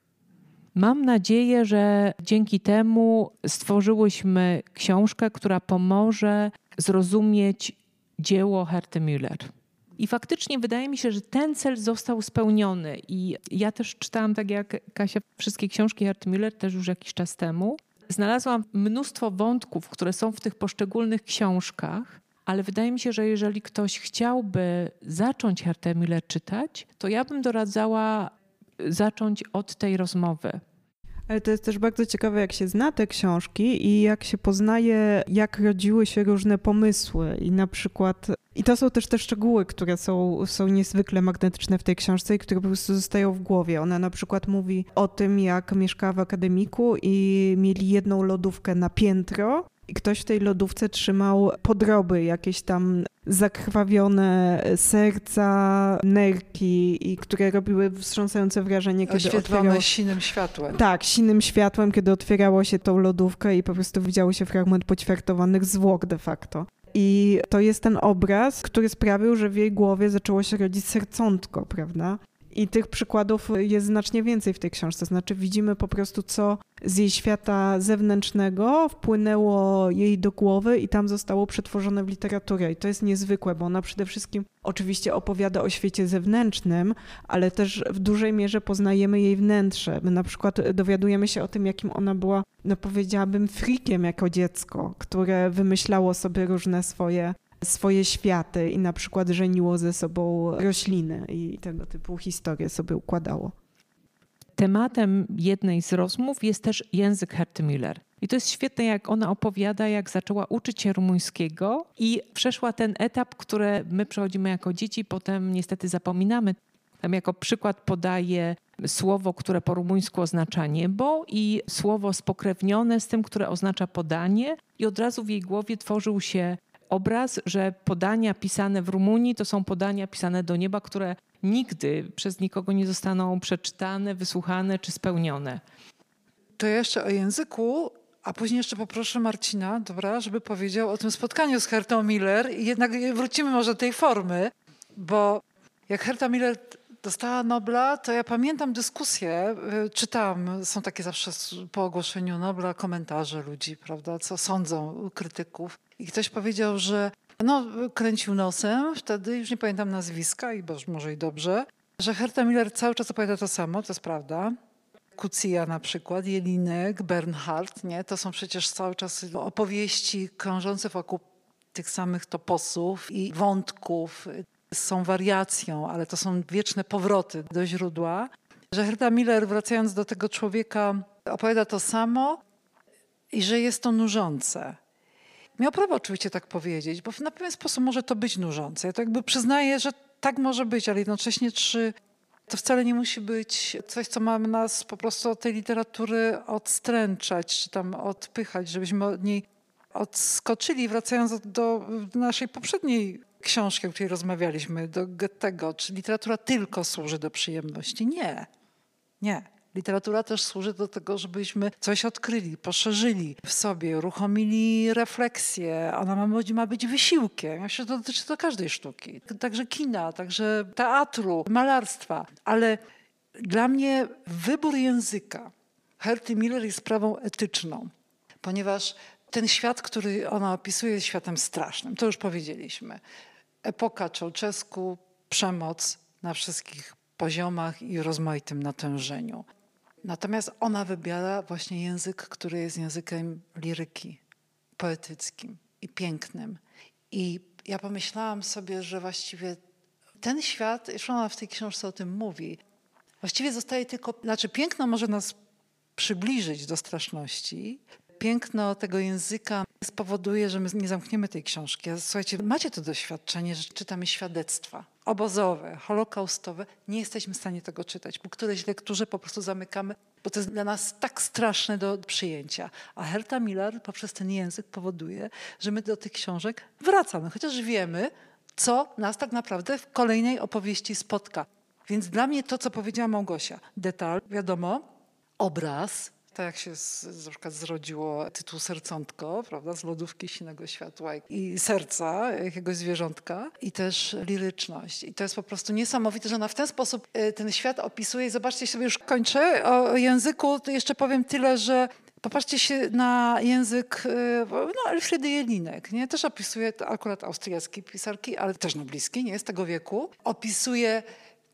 Mam nadzieję, że dzięki temu stworzyłyśmy książkę, która pomoże zrozumieć dzieło Herty Müller. I faktycznie wydaje mi się, że ten cel został spełniony. I ja też czytałam, tak jak Kasia, wszystkie książki Herty Müller też już jakiś czas temu znalazłam mnóstwo wątków, które są w tych poszczególnych książkach, ale wydaje mi się, że jeżeli ktoś chciałby zacząć Hertę Miller czytać, to ja bym doradzała zacząć od tej rozmowy. Ale to jest też bardzo ciekawe, jak się zna te książki i jak się poznaje, jak rodziły się różne pomysły. I na przykład, i to są też te szczegóły, które są, są niezwykle magnetyczne w tej książce i które po prostu zostają w głowie. Ona na przykład mówi o tym, jak mieszkała w akademiku i mieli jedną lodówkę na piętro i ktoś w tej lodówce trzymał podroby, jakieś tam zakrwawione serca, nerki, i które robiły wstrząsające wrażenie, kiedy Oświetlone otwierało... sinym światłem. Tak, sinym światłem, kiedy otwierało się tą lodówkę i po prostu widziało się fragment poćwiartowanych zwłok de facto. I to jest ten obraz, który sprawił, że w jej głowie zaczęło się rodzić sercątko, prawda? I tych przykładów jest znacznie więcej w tej książce. Znaczy, widzimy po prostu, co z jej świata zewnętrznego wpłynęło jej do głowy i tam zostało przetworzone w literaturę. I to jest niezwykłe, bo ona przede wszystkim oczywiście opowiada o świecie zewnętrznym, ale też w dużej mierze poznajemy jej wnętrze. My na przykład dowiadujemy się o tym, jakim ona była, no powiedziałabym, frikiem jako dziecko, które wymyślało sobie różne swoje swoje światy i na przykład żeniło ze sobą rośliny i tego typu historie sobie układało. Tematem jednej z rozmów jest też język Herty Müller. I to jest świetne, jak ona opowiada, jak zaczęła uczyć się rumuńskiego i przeszła ten etap, który my przechodzimy jako dzieci, potem niestety zapominamy. Tam jako przykład podaje słowo, które po rumuńsku oznacza niebo i słowo spokrewnione z tym, które oznacza podanie i od razu w jej głowie tworzył się obraz, że podania pisane w Rumunii to są podania pisane do nieba, które nigdy przez nikogo nie zostaną przeczytane, wysłuchane czy spełnione. To jeszcze o języku a później jeszcze poproszę Marcina, dobra, żeby powiedział o tym spotkaniu z Hertą Miller i jednak wrócimy może do tej formy, bo jak Herta Miller dostała Nobla, to ja pamiętam dyskusję, y, czytałam, są takie zawsze po ogłoszeniu Nobla komentarze ludzi, prawda, co sądzą krytyków. I ktoś powiedział, że no, kręcił nosem wtedy, już nie pamiętam nazwiska i może i dobrze, że Herta Miller cały czas opowiada to samo, to jest prawda. Kucija na przykład, Jelinek, Bernhard, nie? To są przecież cały czas opowieści krążące wokół tych samych toposów i wątków. Są wariacją, ale to są wieczne powroty do źródła. Że Herta Miller, wracając do tego człowieka, opowiada to samo i że jest to nużące. Miał prawo oczywiście tak powiedzieć, bo na pewien sposób może to być nużące. Ja to jakby przyznaję, że tak może być, ale jednocześnie czy to wcale nie musi być coś, co ma nas po prostu od tej literatury odstręczać, czy tam odpychać, żebyśmy od niej odskoczyli, wracając do naszej poprzedniej książki, o której rozmawialiśmy, do Goethego. Czy literatura tylko służy do przyjemności? Nie. Nie. Literatura też służy do tego, żebyśmy coś odkryli, poszerzyli w sobie, uruchomili refleksję. Ona ma, ma być wysiłkiem. Że to dotyczy to każdej sztuki. Także kina, także teatru, malarstwa. Ale dla mnie wybór języka Herty Miller jest sprawą etyczną, ponieważ ten świat, który ona opisuje, jest światem strasznym. To już powiedzieliśmy. Epoka Czałczesku, przemoc na wszystkich poziomach i rozmaitym natężeniu. Natomiast ona wybiera właśnie język, który jest językiem liryki, poetyckim i pięknym. I ja pomyślałam sobie, że właściwie ten świat, już ona w tej książce o tym mówi, właściwie zostaje tylko, znaczy piękno może nas przybliżyć do straszności. Piękno tego języka spowoduje, że my nie zamkniemy tej książki. Słuchajcie, macie to doświadczenie, że czytamy świadectwa obozowe, holokaustowe, nie jesteśmy w stanie tego czytać. Po którejś lekturze po prostu zamykamy, bo to jest dla nas tak straszne do przyjęcia. A Herta Miller poprzez ten język powoduje, że my do tych książek wracamy, chociaż wiemy, co nas tak naprawdę w kolejnej opowieści spotka. Więc dla mnie to, co powiedziała Małgosia, detal, wiadomo, obraz, tak jak się z, na przykład zrodziło tytuł Sercątko, prawda, z lodówki sinego światła i serca jakiegoś zwierzątka i też liryczność. I to jest po prostu niesamowite, że ona w ten sposób e, ten świat opisuje. I zobaczcie, sobie już kończę. O języku to jeszcze powiem tyle, że Popatrzcie się na język e, no, Elfriedy Jelinek. Nie? Też opisuje, akurat austriackiej pisarki, ale też nobliskiej, nie z tego wieku. Opisuje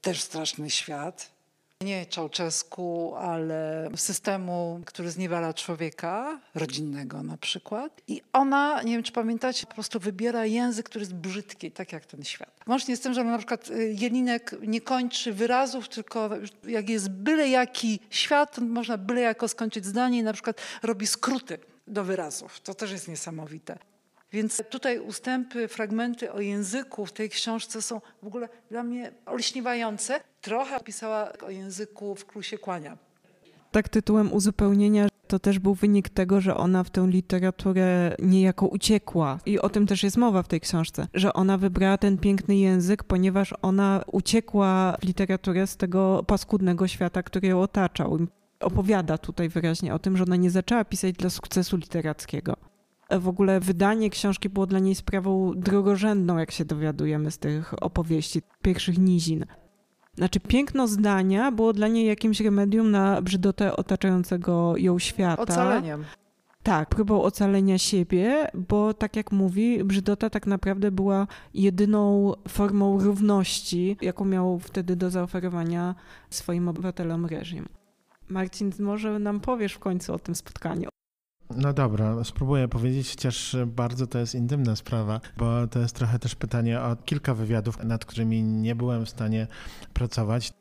też straszny świat, nie Czałczesku, ale systemu, który zniewala człowieka, rodzinnego na przykład. I ona, nie wiem czy pamiętacie, po prostu wybiera język, który jest brzydki, tak jak ten świat. Łącznie z tym, że na przykład y, Jelinek nie kończy wyrazów, tylko jak jest byle jaki świat, to można byle jako skończyć zdanie i na przykład robi skróty do wyrazów. To też jest niesamowite. Więc tutaj ustępy, fragmenty o języku w tej książce są w ogóle dla mnie olśniewające. Trochę pisała o języku w Klusie Kłania. Tak tytułem uzupełnienia to też był wynik tego, że ona w tę literaturę niejako uciekła. I o tym też jest mowa w tej książce, że ona wybrała ten piękny język, ponieważ ona uciekła w literaturę z tego paskudnego świata, który ją otaczał. Opowiada tutaj wyraźnie o tym, że ona nie zaczęła pisać dla sukcesu literackiego w ogóle wydanie książki było dla niej sprawą drugorzędną, jak się dowiadujemy z tych opowieści, pierwszych nizin. Znaczy, piękno zdania było dla niej jakimś remedium na brzydotę otaczającego ją świata. Ocaleniem. Tak, próbą ocalenia siebie, bo tak jak mówi, brzydota tak naprawdę była jedyną formą równości, jaką miał wtedy do zaoferowania swoim obywatelom reżim. Marcin, może nam powiesz w końcu o tym spotkaniu? No dobra, spróbuję powiedzieć, chociaż bardzo to jest intymna sprawa, bo to jest trochę też pytanie o kilka wywiadów, nad którymi nie byłem w stanie pracować.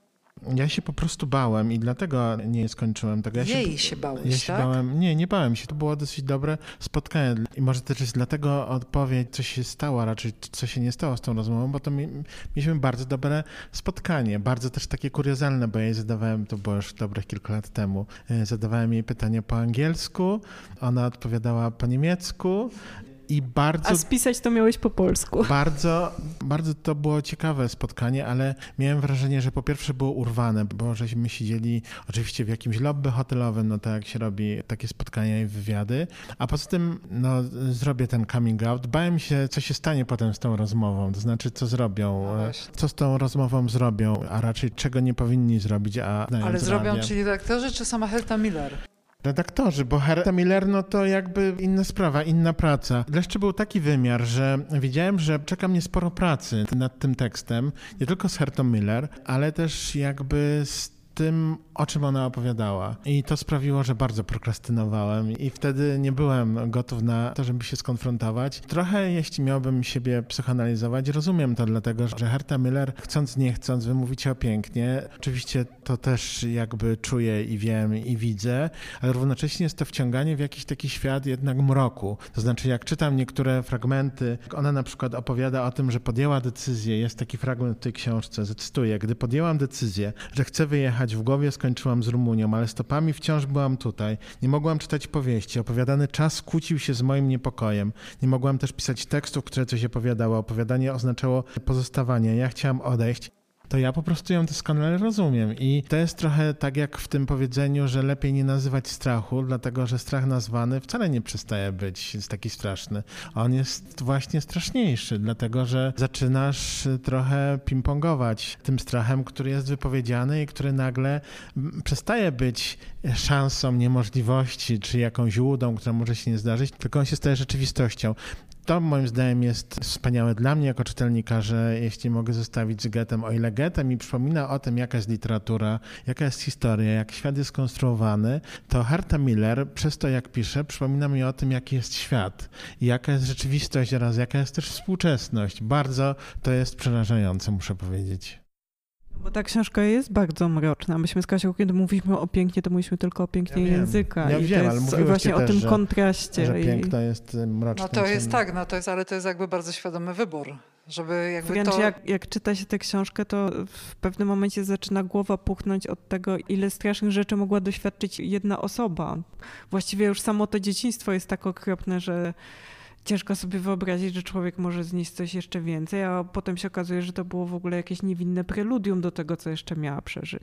Ja się po prostu bałem i dlatego nie skończyłem tego. Ja Jej się, się bałeś, ja się tak? bałem, nie, nie bałem się. To było dosyć dobre spotkanie i może też jest dlatego odpowiedź, co się stało, raczej co się nie stało z tą rozmową, bo to mi, mieliśmy bardzo dobre spotkanie, bardzo też takie kuriozalne, bo ja jej zadawałem, to było już dobrych kilka lat temu, e, zadawałem jej pytania po angielsku, ona odpowiadała po niemiecku i bardzo... A spisać to miałeś po polsku. Bardzo, bardzo to było ciekawe spotkanie, ale miałem wrażenie, że po pierwsze było urwane, bo żeśmy siedzieli oczywiście w jakimś lobby hotelowym, no tak jak się robi takie spotkania i wywiady, a poza tym no, zrobię ten coming out. Bałem się, co się stanie potem z tą rozmową, to znaczy co zrobią, No co z tą rozmową zrobią, a raczej czego nie powinni zrobić, a Ale zrobią, radia. czyli redaktorzy, czy sama Helta Miller? Redaktorzy, bo Herta Miller no to jakby inna sprawa, inna praca. Jeszcze był taki wymiar, że wiedziałem, że czeka mnie sporo pracy nad tym tekstem, nie tylko z Hertą Miller, ale też jakby z tym, o czym ona opowiadała. I to sprawiło, że bardzo prokrastynowałem i wtedy nie byłem gotów na to, żeby się skonfrontować. Trochę, jeśli miałbym siebie psychoanalizować, rozumiem to dlatego, że Herta Miller, chcąc nie chcąc, wy mówicie o pięknie. Oczywiście to też jakby czuję i wiem i widzę, ale równocześnie jest to wciąganie w jakiś taki świat jednak mroku. To znaczy, jak czytam niektóre fragmenty, ona na przykład opowiada o tym, że podjęła decyzję, jest taki fragment w tej książce, zacytuję, gdy podjęłam decyzję, że chcę wyjechać w głowie skończyłam z Rumunią, ale stopami wciąż byłam tutaj. Nie mogłam czytać powieści. Opowiadany czas kłócił się z moim niepokojem. Nie mogłam też pisać tekstów, które coś opowiadały. Opowiadanie oznaczało pozostawanie. Ja chciałam odejść to ja po prostu ją doskonale rozumiem. I to jest trochę tak jak w tym powiedzeniu, że lepiej nie nazywać strachu, dlatego że strach nazwany wcale nie przestaje być taki straszny. On jest właśnie straszniejszy, dlatego że zaczynasz trochę ping-pongować tym strachem, który jest wypowiedziany i który nagle przestaje być szansą niemożliwości czy jakąś łudą, która może się nie zdarzyć, tylko on się staje rzeczywistością to moim zdaniem jest wspaniałe dla mnie jako czytelnika, że jeśli mogę zostawić z Getem, o ile Goethe mi przypomina o tym, jaka jest literatura, jaka jest historia, jak świat jest konstruowany, to Herta Miller przez to, jak pisze, przypomina mi o tym, jaki jest świat jaka jest rzeczywistość oraz jaka jest też współczesność. Bardzo to jest przerażające, muszę powiedzieć. Bo ta książka jest bardzo mroczna. Myśmy z Kasią, kiedy mówiliśmy o pięknie, to mówiliśmy tylko o pięknie ja języka. Ja I wiem, to ale jest mówiłeś właśnie o też, tym że, kontraście. Że piękno jest mroczne. No to jest ciemne. tak, no to jest, ale to jest jakby bardzo świadomy wybór, żeby jakby Wręcz to... jak, jak czyta się tę książkę, to w pewnym momencie zaczyna głowa puchnąć od tego, ile strasznych rzeczy mogła doświadczyć jedna osoba. Właściwie już samo to dzieciństwo jest tak okropne, że ciężko sobie wyobrazić, że człowiek może znieść coś jeszcze więcej, a potem się okazuje, że to było w ogóle jakieś niewinne preludium do tego, co jeszcze miała przeżyć.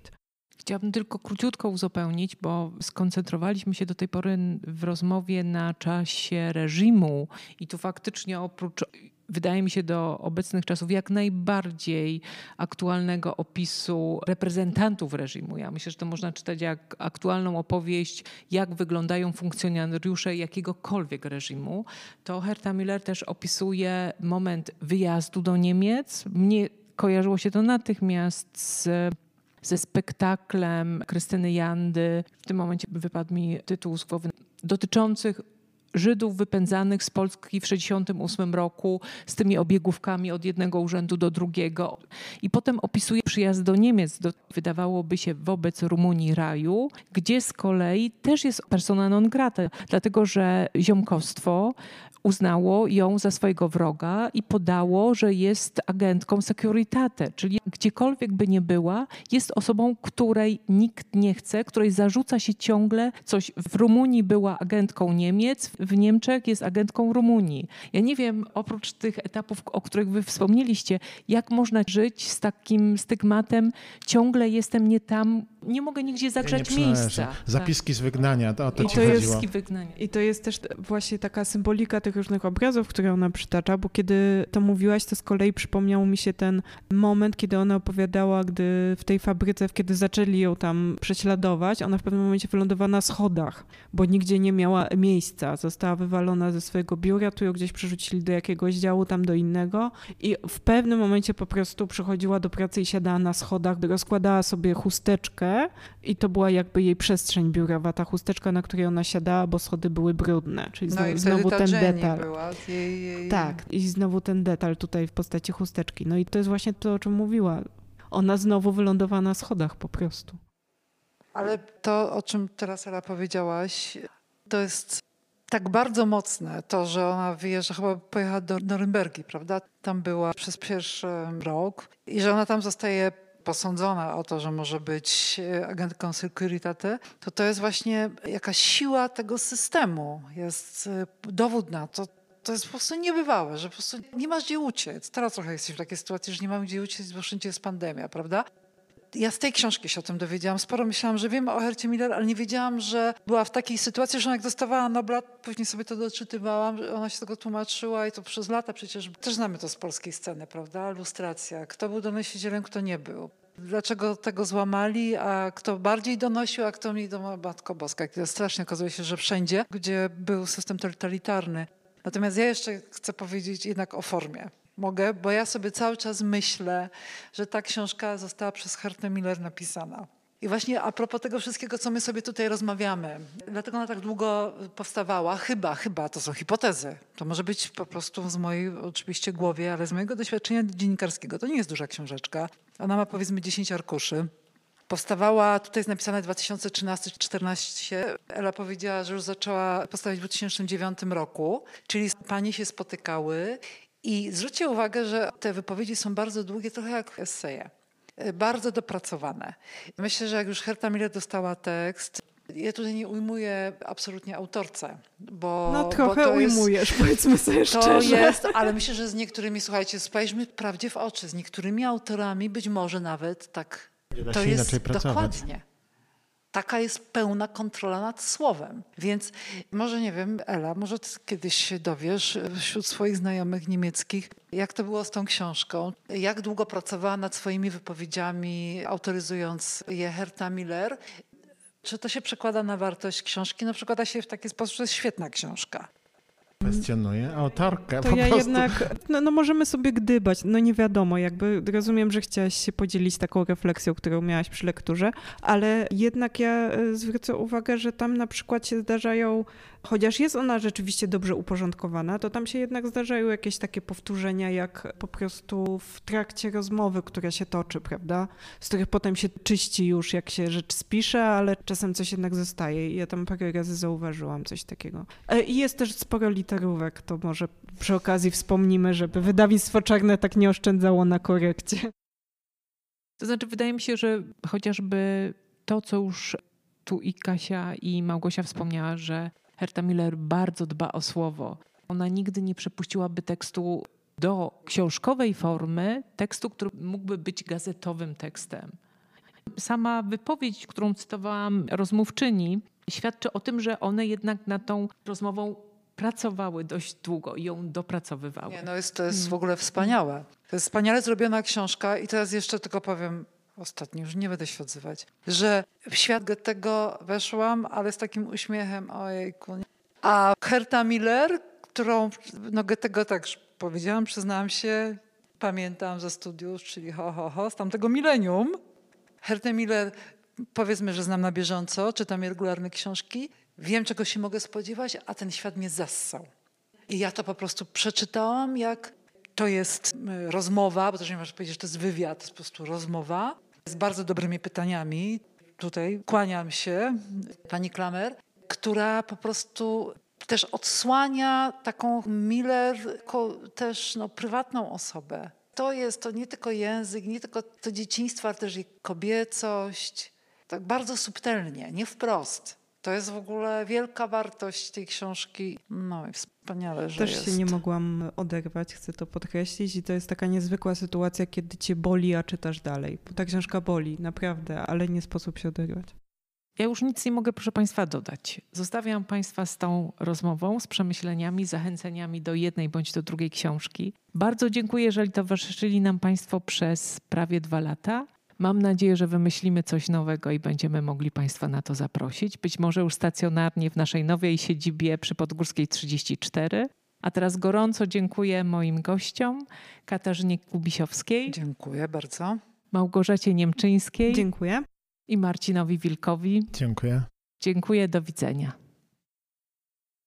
Chciałabym tylko króciutko uzupełnić, bo skoncentrowaliśmy się do tej pory w rozmowie na czasie reżimu i tu faktycznie oprócz wydaje mi się, do obecnych czasów jak najbardziej aktualnego opisu reprezentantów reżimu. Ja myślę, że to można czytać jak aktualną opowieść, jak wyglądają funkcjonariusze jakiegokolwiek reżimu. To Herta Müller też opisuje moment wyjazdu do Niemiec. Mnie kojarzyło się to natychmiast z ze spektaklem Krystyny Jandy. W tym momencie wypadł mi tytuł z głowy dotyczących Żydów wypędzanych z Polski w 1968 roku z tymi obiegówkami od jednego urzędu do drugiego. I potem opisuje przyjazd do Niemiec, do, wydawałoby się wobec Rumunii raju, gdzie z kolei też jest persona non grata, dlatego że ziomkostwo uznało ją za swojego wroga i podało, że jest agentką Securitate, czyli gdziekolwiek by nie była, jest osobą, której nikt nie chce, której zarzuca się ciągle coś. W Rumunii była agentką Niemiec, w Niemczech jest agentką Rumunii. Ja nie wiem, oprócz tych etapów, o których wy wspomnieliście, jak można żyć z takim stygmatem, ciągle jestem nie tam, nie mogę nigdzie zagrzać nie miejsca. Zapiski z wygnania, to o to I ci to jest chodziło. wygnania. I to jest też właśnie taka symbolika tych różnych obrazów, które ona przytacza, bo kiedy to mówiłaś, to z kolei przypomniał mi się ten moment, kiedy ona opowiadała, gdy w tej fabryce, kiedy zaczęli ją tam prześladować, ona w pewnym momencie wylądowała na schodach, bo nigdzie nie miała miejsca. Została wywalona ze swojego biura, tu ją gdzieś przerzucili do jakiegoś działu, tam do innego i w pewnym momencie po prostu przychodziła do pracy i siadała na schodach, rozkładała sobie chusteczkę i to była jakby jej przestrzeń biurowa, ta chusteczka, na której ona siadała, bo schody były brudne. Czyli No znowu, i wtedy znowu ten detal. była. Jej, jej... Tak, i znowu ten detal tutaj w postaci chusteczki. No i to jest właśnie to, o czym mówiła. Ona znowu wylądowała na schodach po prostu. Ale to, o czym teraz Ela powiedziałaś, to jest tak bardzo mocne, to, że ona wyjeżdża, chyba pojechała do Norymbergi, prawda? Tam była przez pierwszy rok i że ona tam zostaje posądzona o to, że może być e, agentką Securitate, to to jest właśnie jakaś siła tego systemu. Jest e, dowód na to, To jest po prostu niebywałe, że po prostu nie masz gdzie uciec. Teraz trochę jesteś w takiej sytuacji, że nie mamy gdzie uciec, bo wszędzie jest pandemia, prawda? Ja z tej książki się o tym dowiedziałam. Sporo myślałam, że wiem o Hercie Miller, ale nie wiedziałam, że była w takiej sytuacji, że ona jak dostawała Nobla, później sobie to doczytywałam, ona się tego tłumaczyła i to przez lata przecież też znamy to z polskiej sceny, prawda? Lustracja. Kto był donosicielem, kto nie był. Dlaczego tego złamali, a kto bardziej donosił, a kto mniej do Matko Boska. To strasznie okazuje się, że wszędzie, gdzie był system totalitarny. Natomiast ja jeszcze chcę powiedzieć jednak o formie. Mogę, bo ja sobie cały czas myślę, że ta książka została przez Hertę Miller napisana. I właśnie a propos tego wszystkiego, co my sobie tutaj rozmawiamy, dlatego ona tak długo powstawała, chyba, chyba, to są hipotezy. To może być po prostu z mojej oczywiście głowie, ale z mojego doświadczenia dziennikarskiego. To nie jest duża książeczka. Ona ma powiedzmy 10 arkuszy. Powstawała, tutaj jest napisane 2013-2014. Ela powiedziała, że już zaczęła powstawać w 2009 roku, czyli panie się spotykały i zwróćcie uwagę, że te wypowiedzi są bardzo długie, trochę jak eseje. Bardzo dopracowane. Myślę, że jak już Herta Miller dostała tekst, ja tutaj nie ujmuję absolutnie autorce, bo. No trochę bo to ujmujesz, jest, powiedzmy sobie to szczerze. To jest, ale myślę, że z niektórymi, słuchajcie, spojrzmy prawdzie w oczy, z niektórymi autorami być może nawet tak. Da to się jest inaczej pracować. dokładnie. Taka jest pełna kontrola nad słowem. Więc może nie wiem, Ela, może kiedyś się dowiesz wśród swoich znajomych niemieckich, jak to było z tą książką, jak długo pracowała nad swoimi wypowiedziami, autoryzując je Herta Miller. Czy to się przekłada na wartość książki? No przekłada się w taki sposób, że jest świetna książka. Kwestionuję autorkę To po ja prostu. jednak, no, no możemy sobie gdybać, no nie wiadomo, jakby rozumiem, że chciałaś się podzielić taką refleksją, którą miałaś przy lekturze, ale jednak ja e, zwrócę uwagę, że tam na przykład się zdarzają, chociaż jest ona rzeczywiście dobrze uporządkowana, to tam się jednak zdarzają jakieś takie powtórzenia, jak po prostu w trakcie rozmowy, która się toczy, prawda, z których potem się czyści już, jak się rzecz spisze, ale czasem coś jednak zostaje ja tam parę razy zauważyłam coś takiego. E, I jest też sporo literówek, to może przy okazji wspomnimy, żeby wydawnictwo czarne tak nie oszczędzało na korekcie. To znaczy, wydaje mi się, że chociażby to, co już tu i Kasia i Małgosia wspomniała, że Herta Miller bardzo dba o słowo. Ona nigdy nie przepuściłaby tekstu do książkowej formy, tekstu, który mógłby być gazetowym tekstem. Sama wypowiedź, którą cytowałam rozmówczyni, świadczy o tym, że one jednak nad tą rozmową pracowały dość długo i ją dopracowywały. Nie, no jest, to jest w ogóle wspaniałe. To jest wspaniale zrobiona książka i teraz jeszcze tylko powiem ostatnio, już nie będę się odzywać, że w świat Goethego weszłam, ale z takim uśmiechem, ojejku. A Herta Miller, którą, no Goethego tak powiedziałam, przyznałam się, pamiętam ze studiów, czyli ho, ho, ho, z tamtego milenium. Hertę Miller powiedzmy, że znam na bieżąco, czytam regularne książki, wiem czego się mogę spodziewać, a ten świat mnie zassał. I ja to po prostu przeczytałam, jak to jest y, rozmowa, bo też nie możesz powiedzieć, że to jest wywiad, to jest po prostu rozmowa z bardzo dobrymi pytaniami. Tutaj kłaniam się pani Klamer, która po prostu też odsłania taką Miller też no, prywatną osobę. To jest to nie tylko język, nie tylko to dzieciństwo, ale też i kobiecość. Tak bardzo subtelnie, nie wprost. To jest w ogóle wielka wartość tej książki. No i wspaniale, że Też jest. się nie mogłam oderwać, chcę to podkreślić i to jest taka niezwykła sytuacja, kiedy cię boli, a czytasz dalej. Bo ta książka boli, naprawdę, ale nie sposób się oderwać. Ja już nic nie mogę, proszę Państwa, dodać. Zostawiam Państwa z tą rozmową, z przemyśleniami, zachęceniami do jednej bądź do drugiej książki. Bardzo dziękuję, jeżeli towarzyszyli nam Państwo przez prawie dwa lata. Mam nadzieję, że wymyślimy coś nowego i będziemy mogli Państwa na to zaprosić. Być może już stacjonarnie w naszej nowej siedzibie przy Podgórskiej 34. A teraz gorąco dziękuję moim gościom, Katarzynie Kubisiowskiej, Dziękuję bardzo. Małgorzacie Niemczyńskiej Dziękuję. i Marcinowi Wilkowi. Dziękuję. Dziękuję, do widzenia.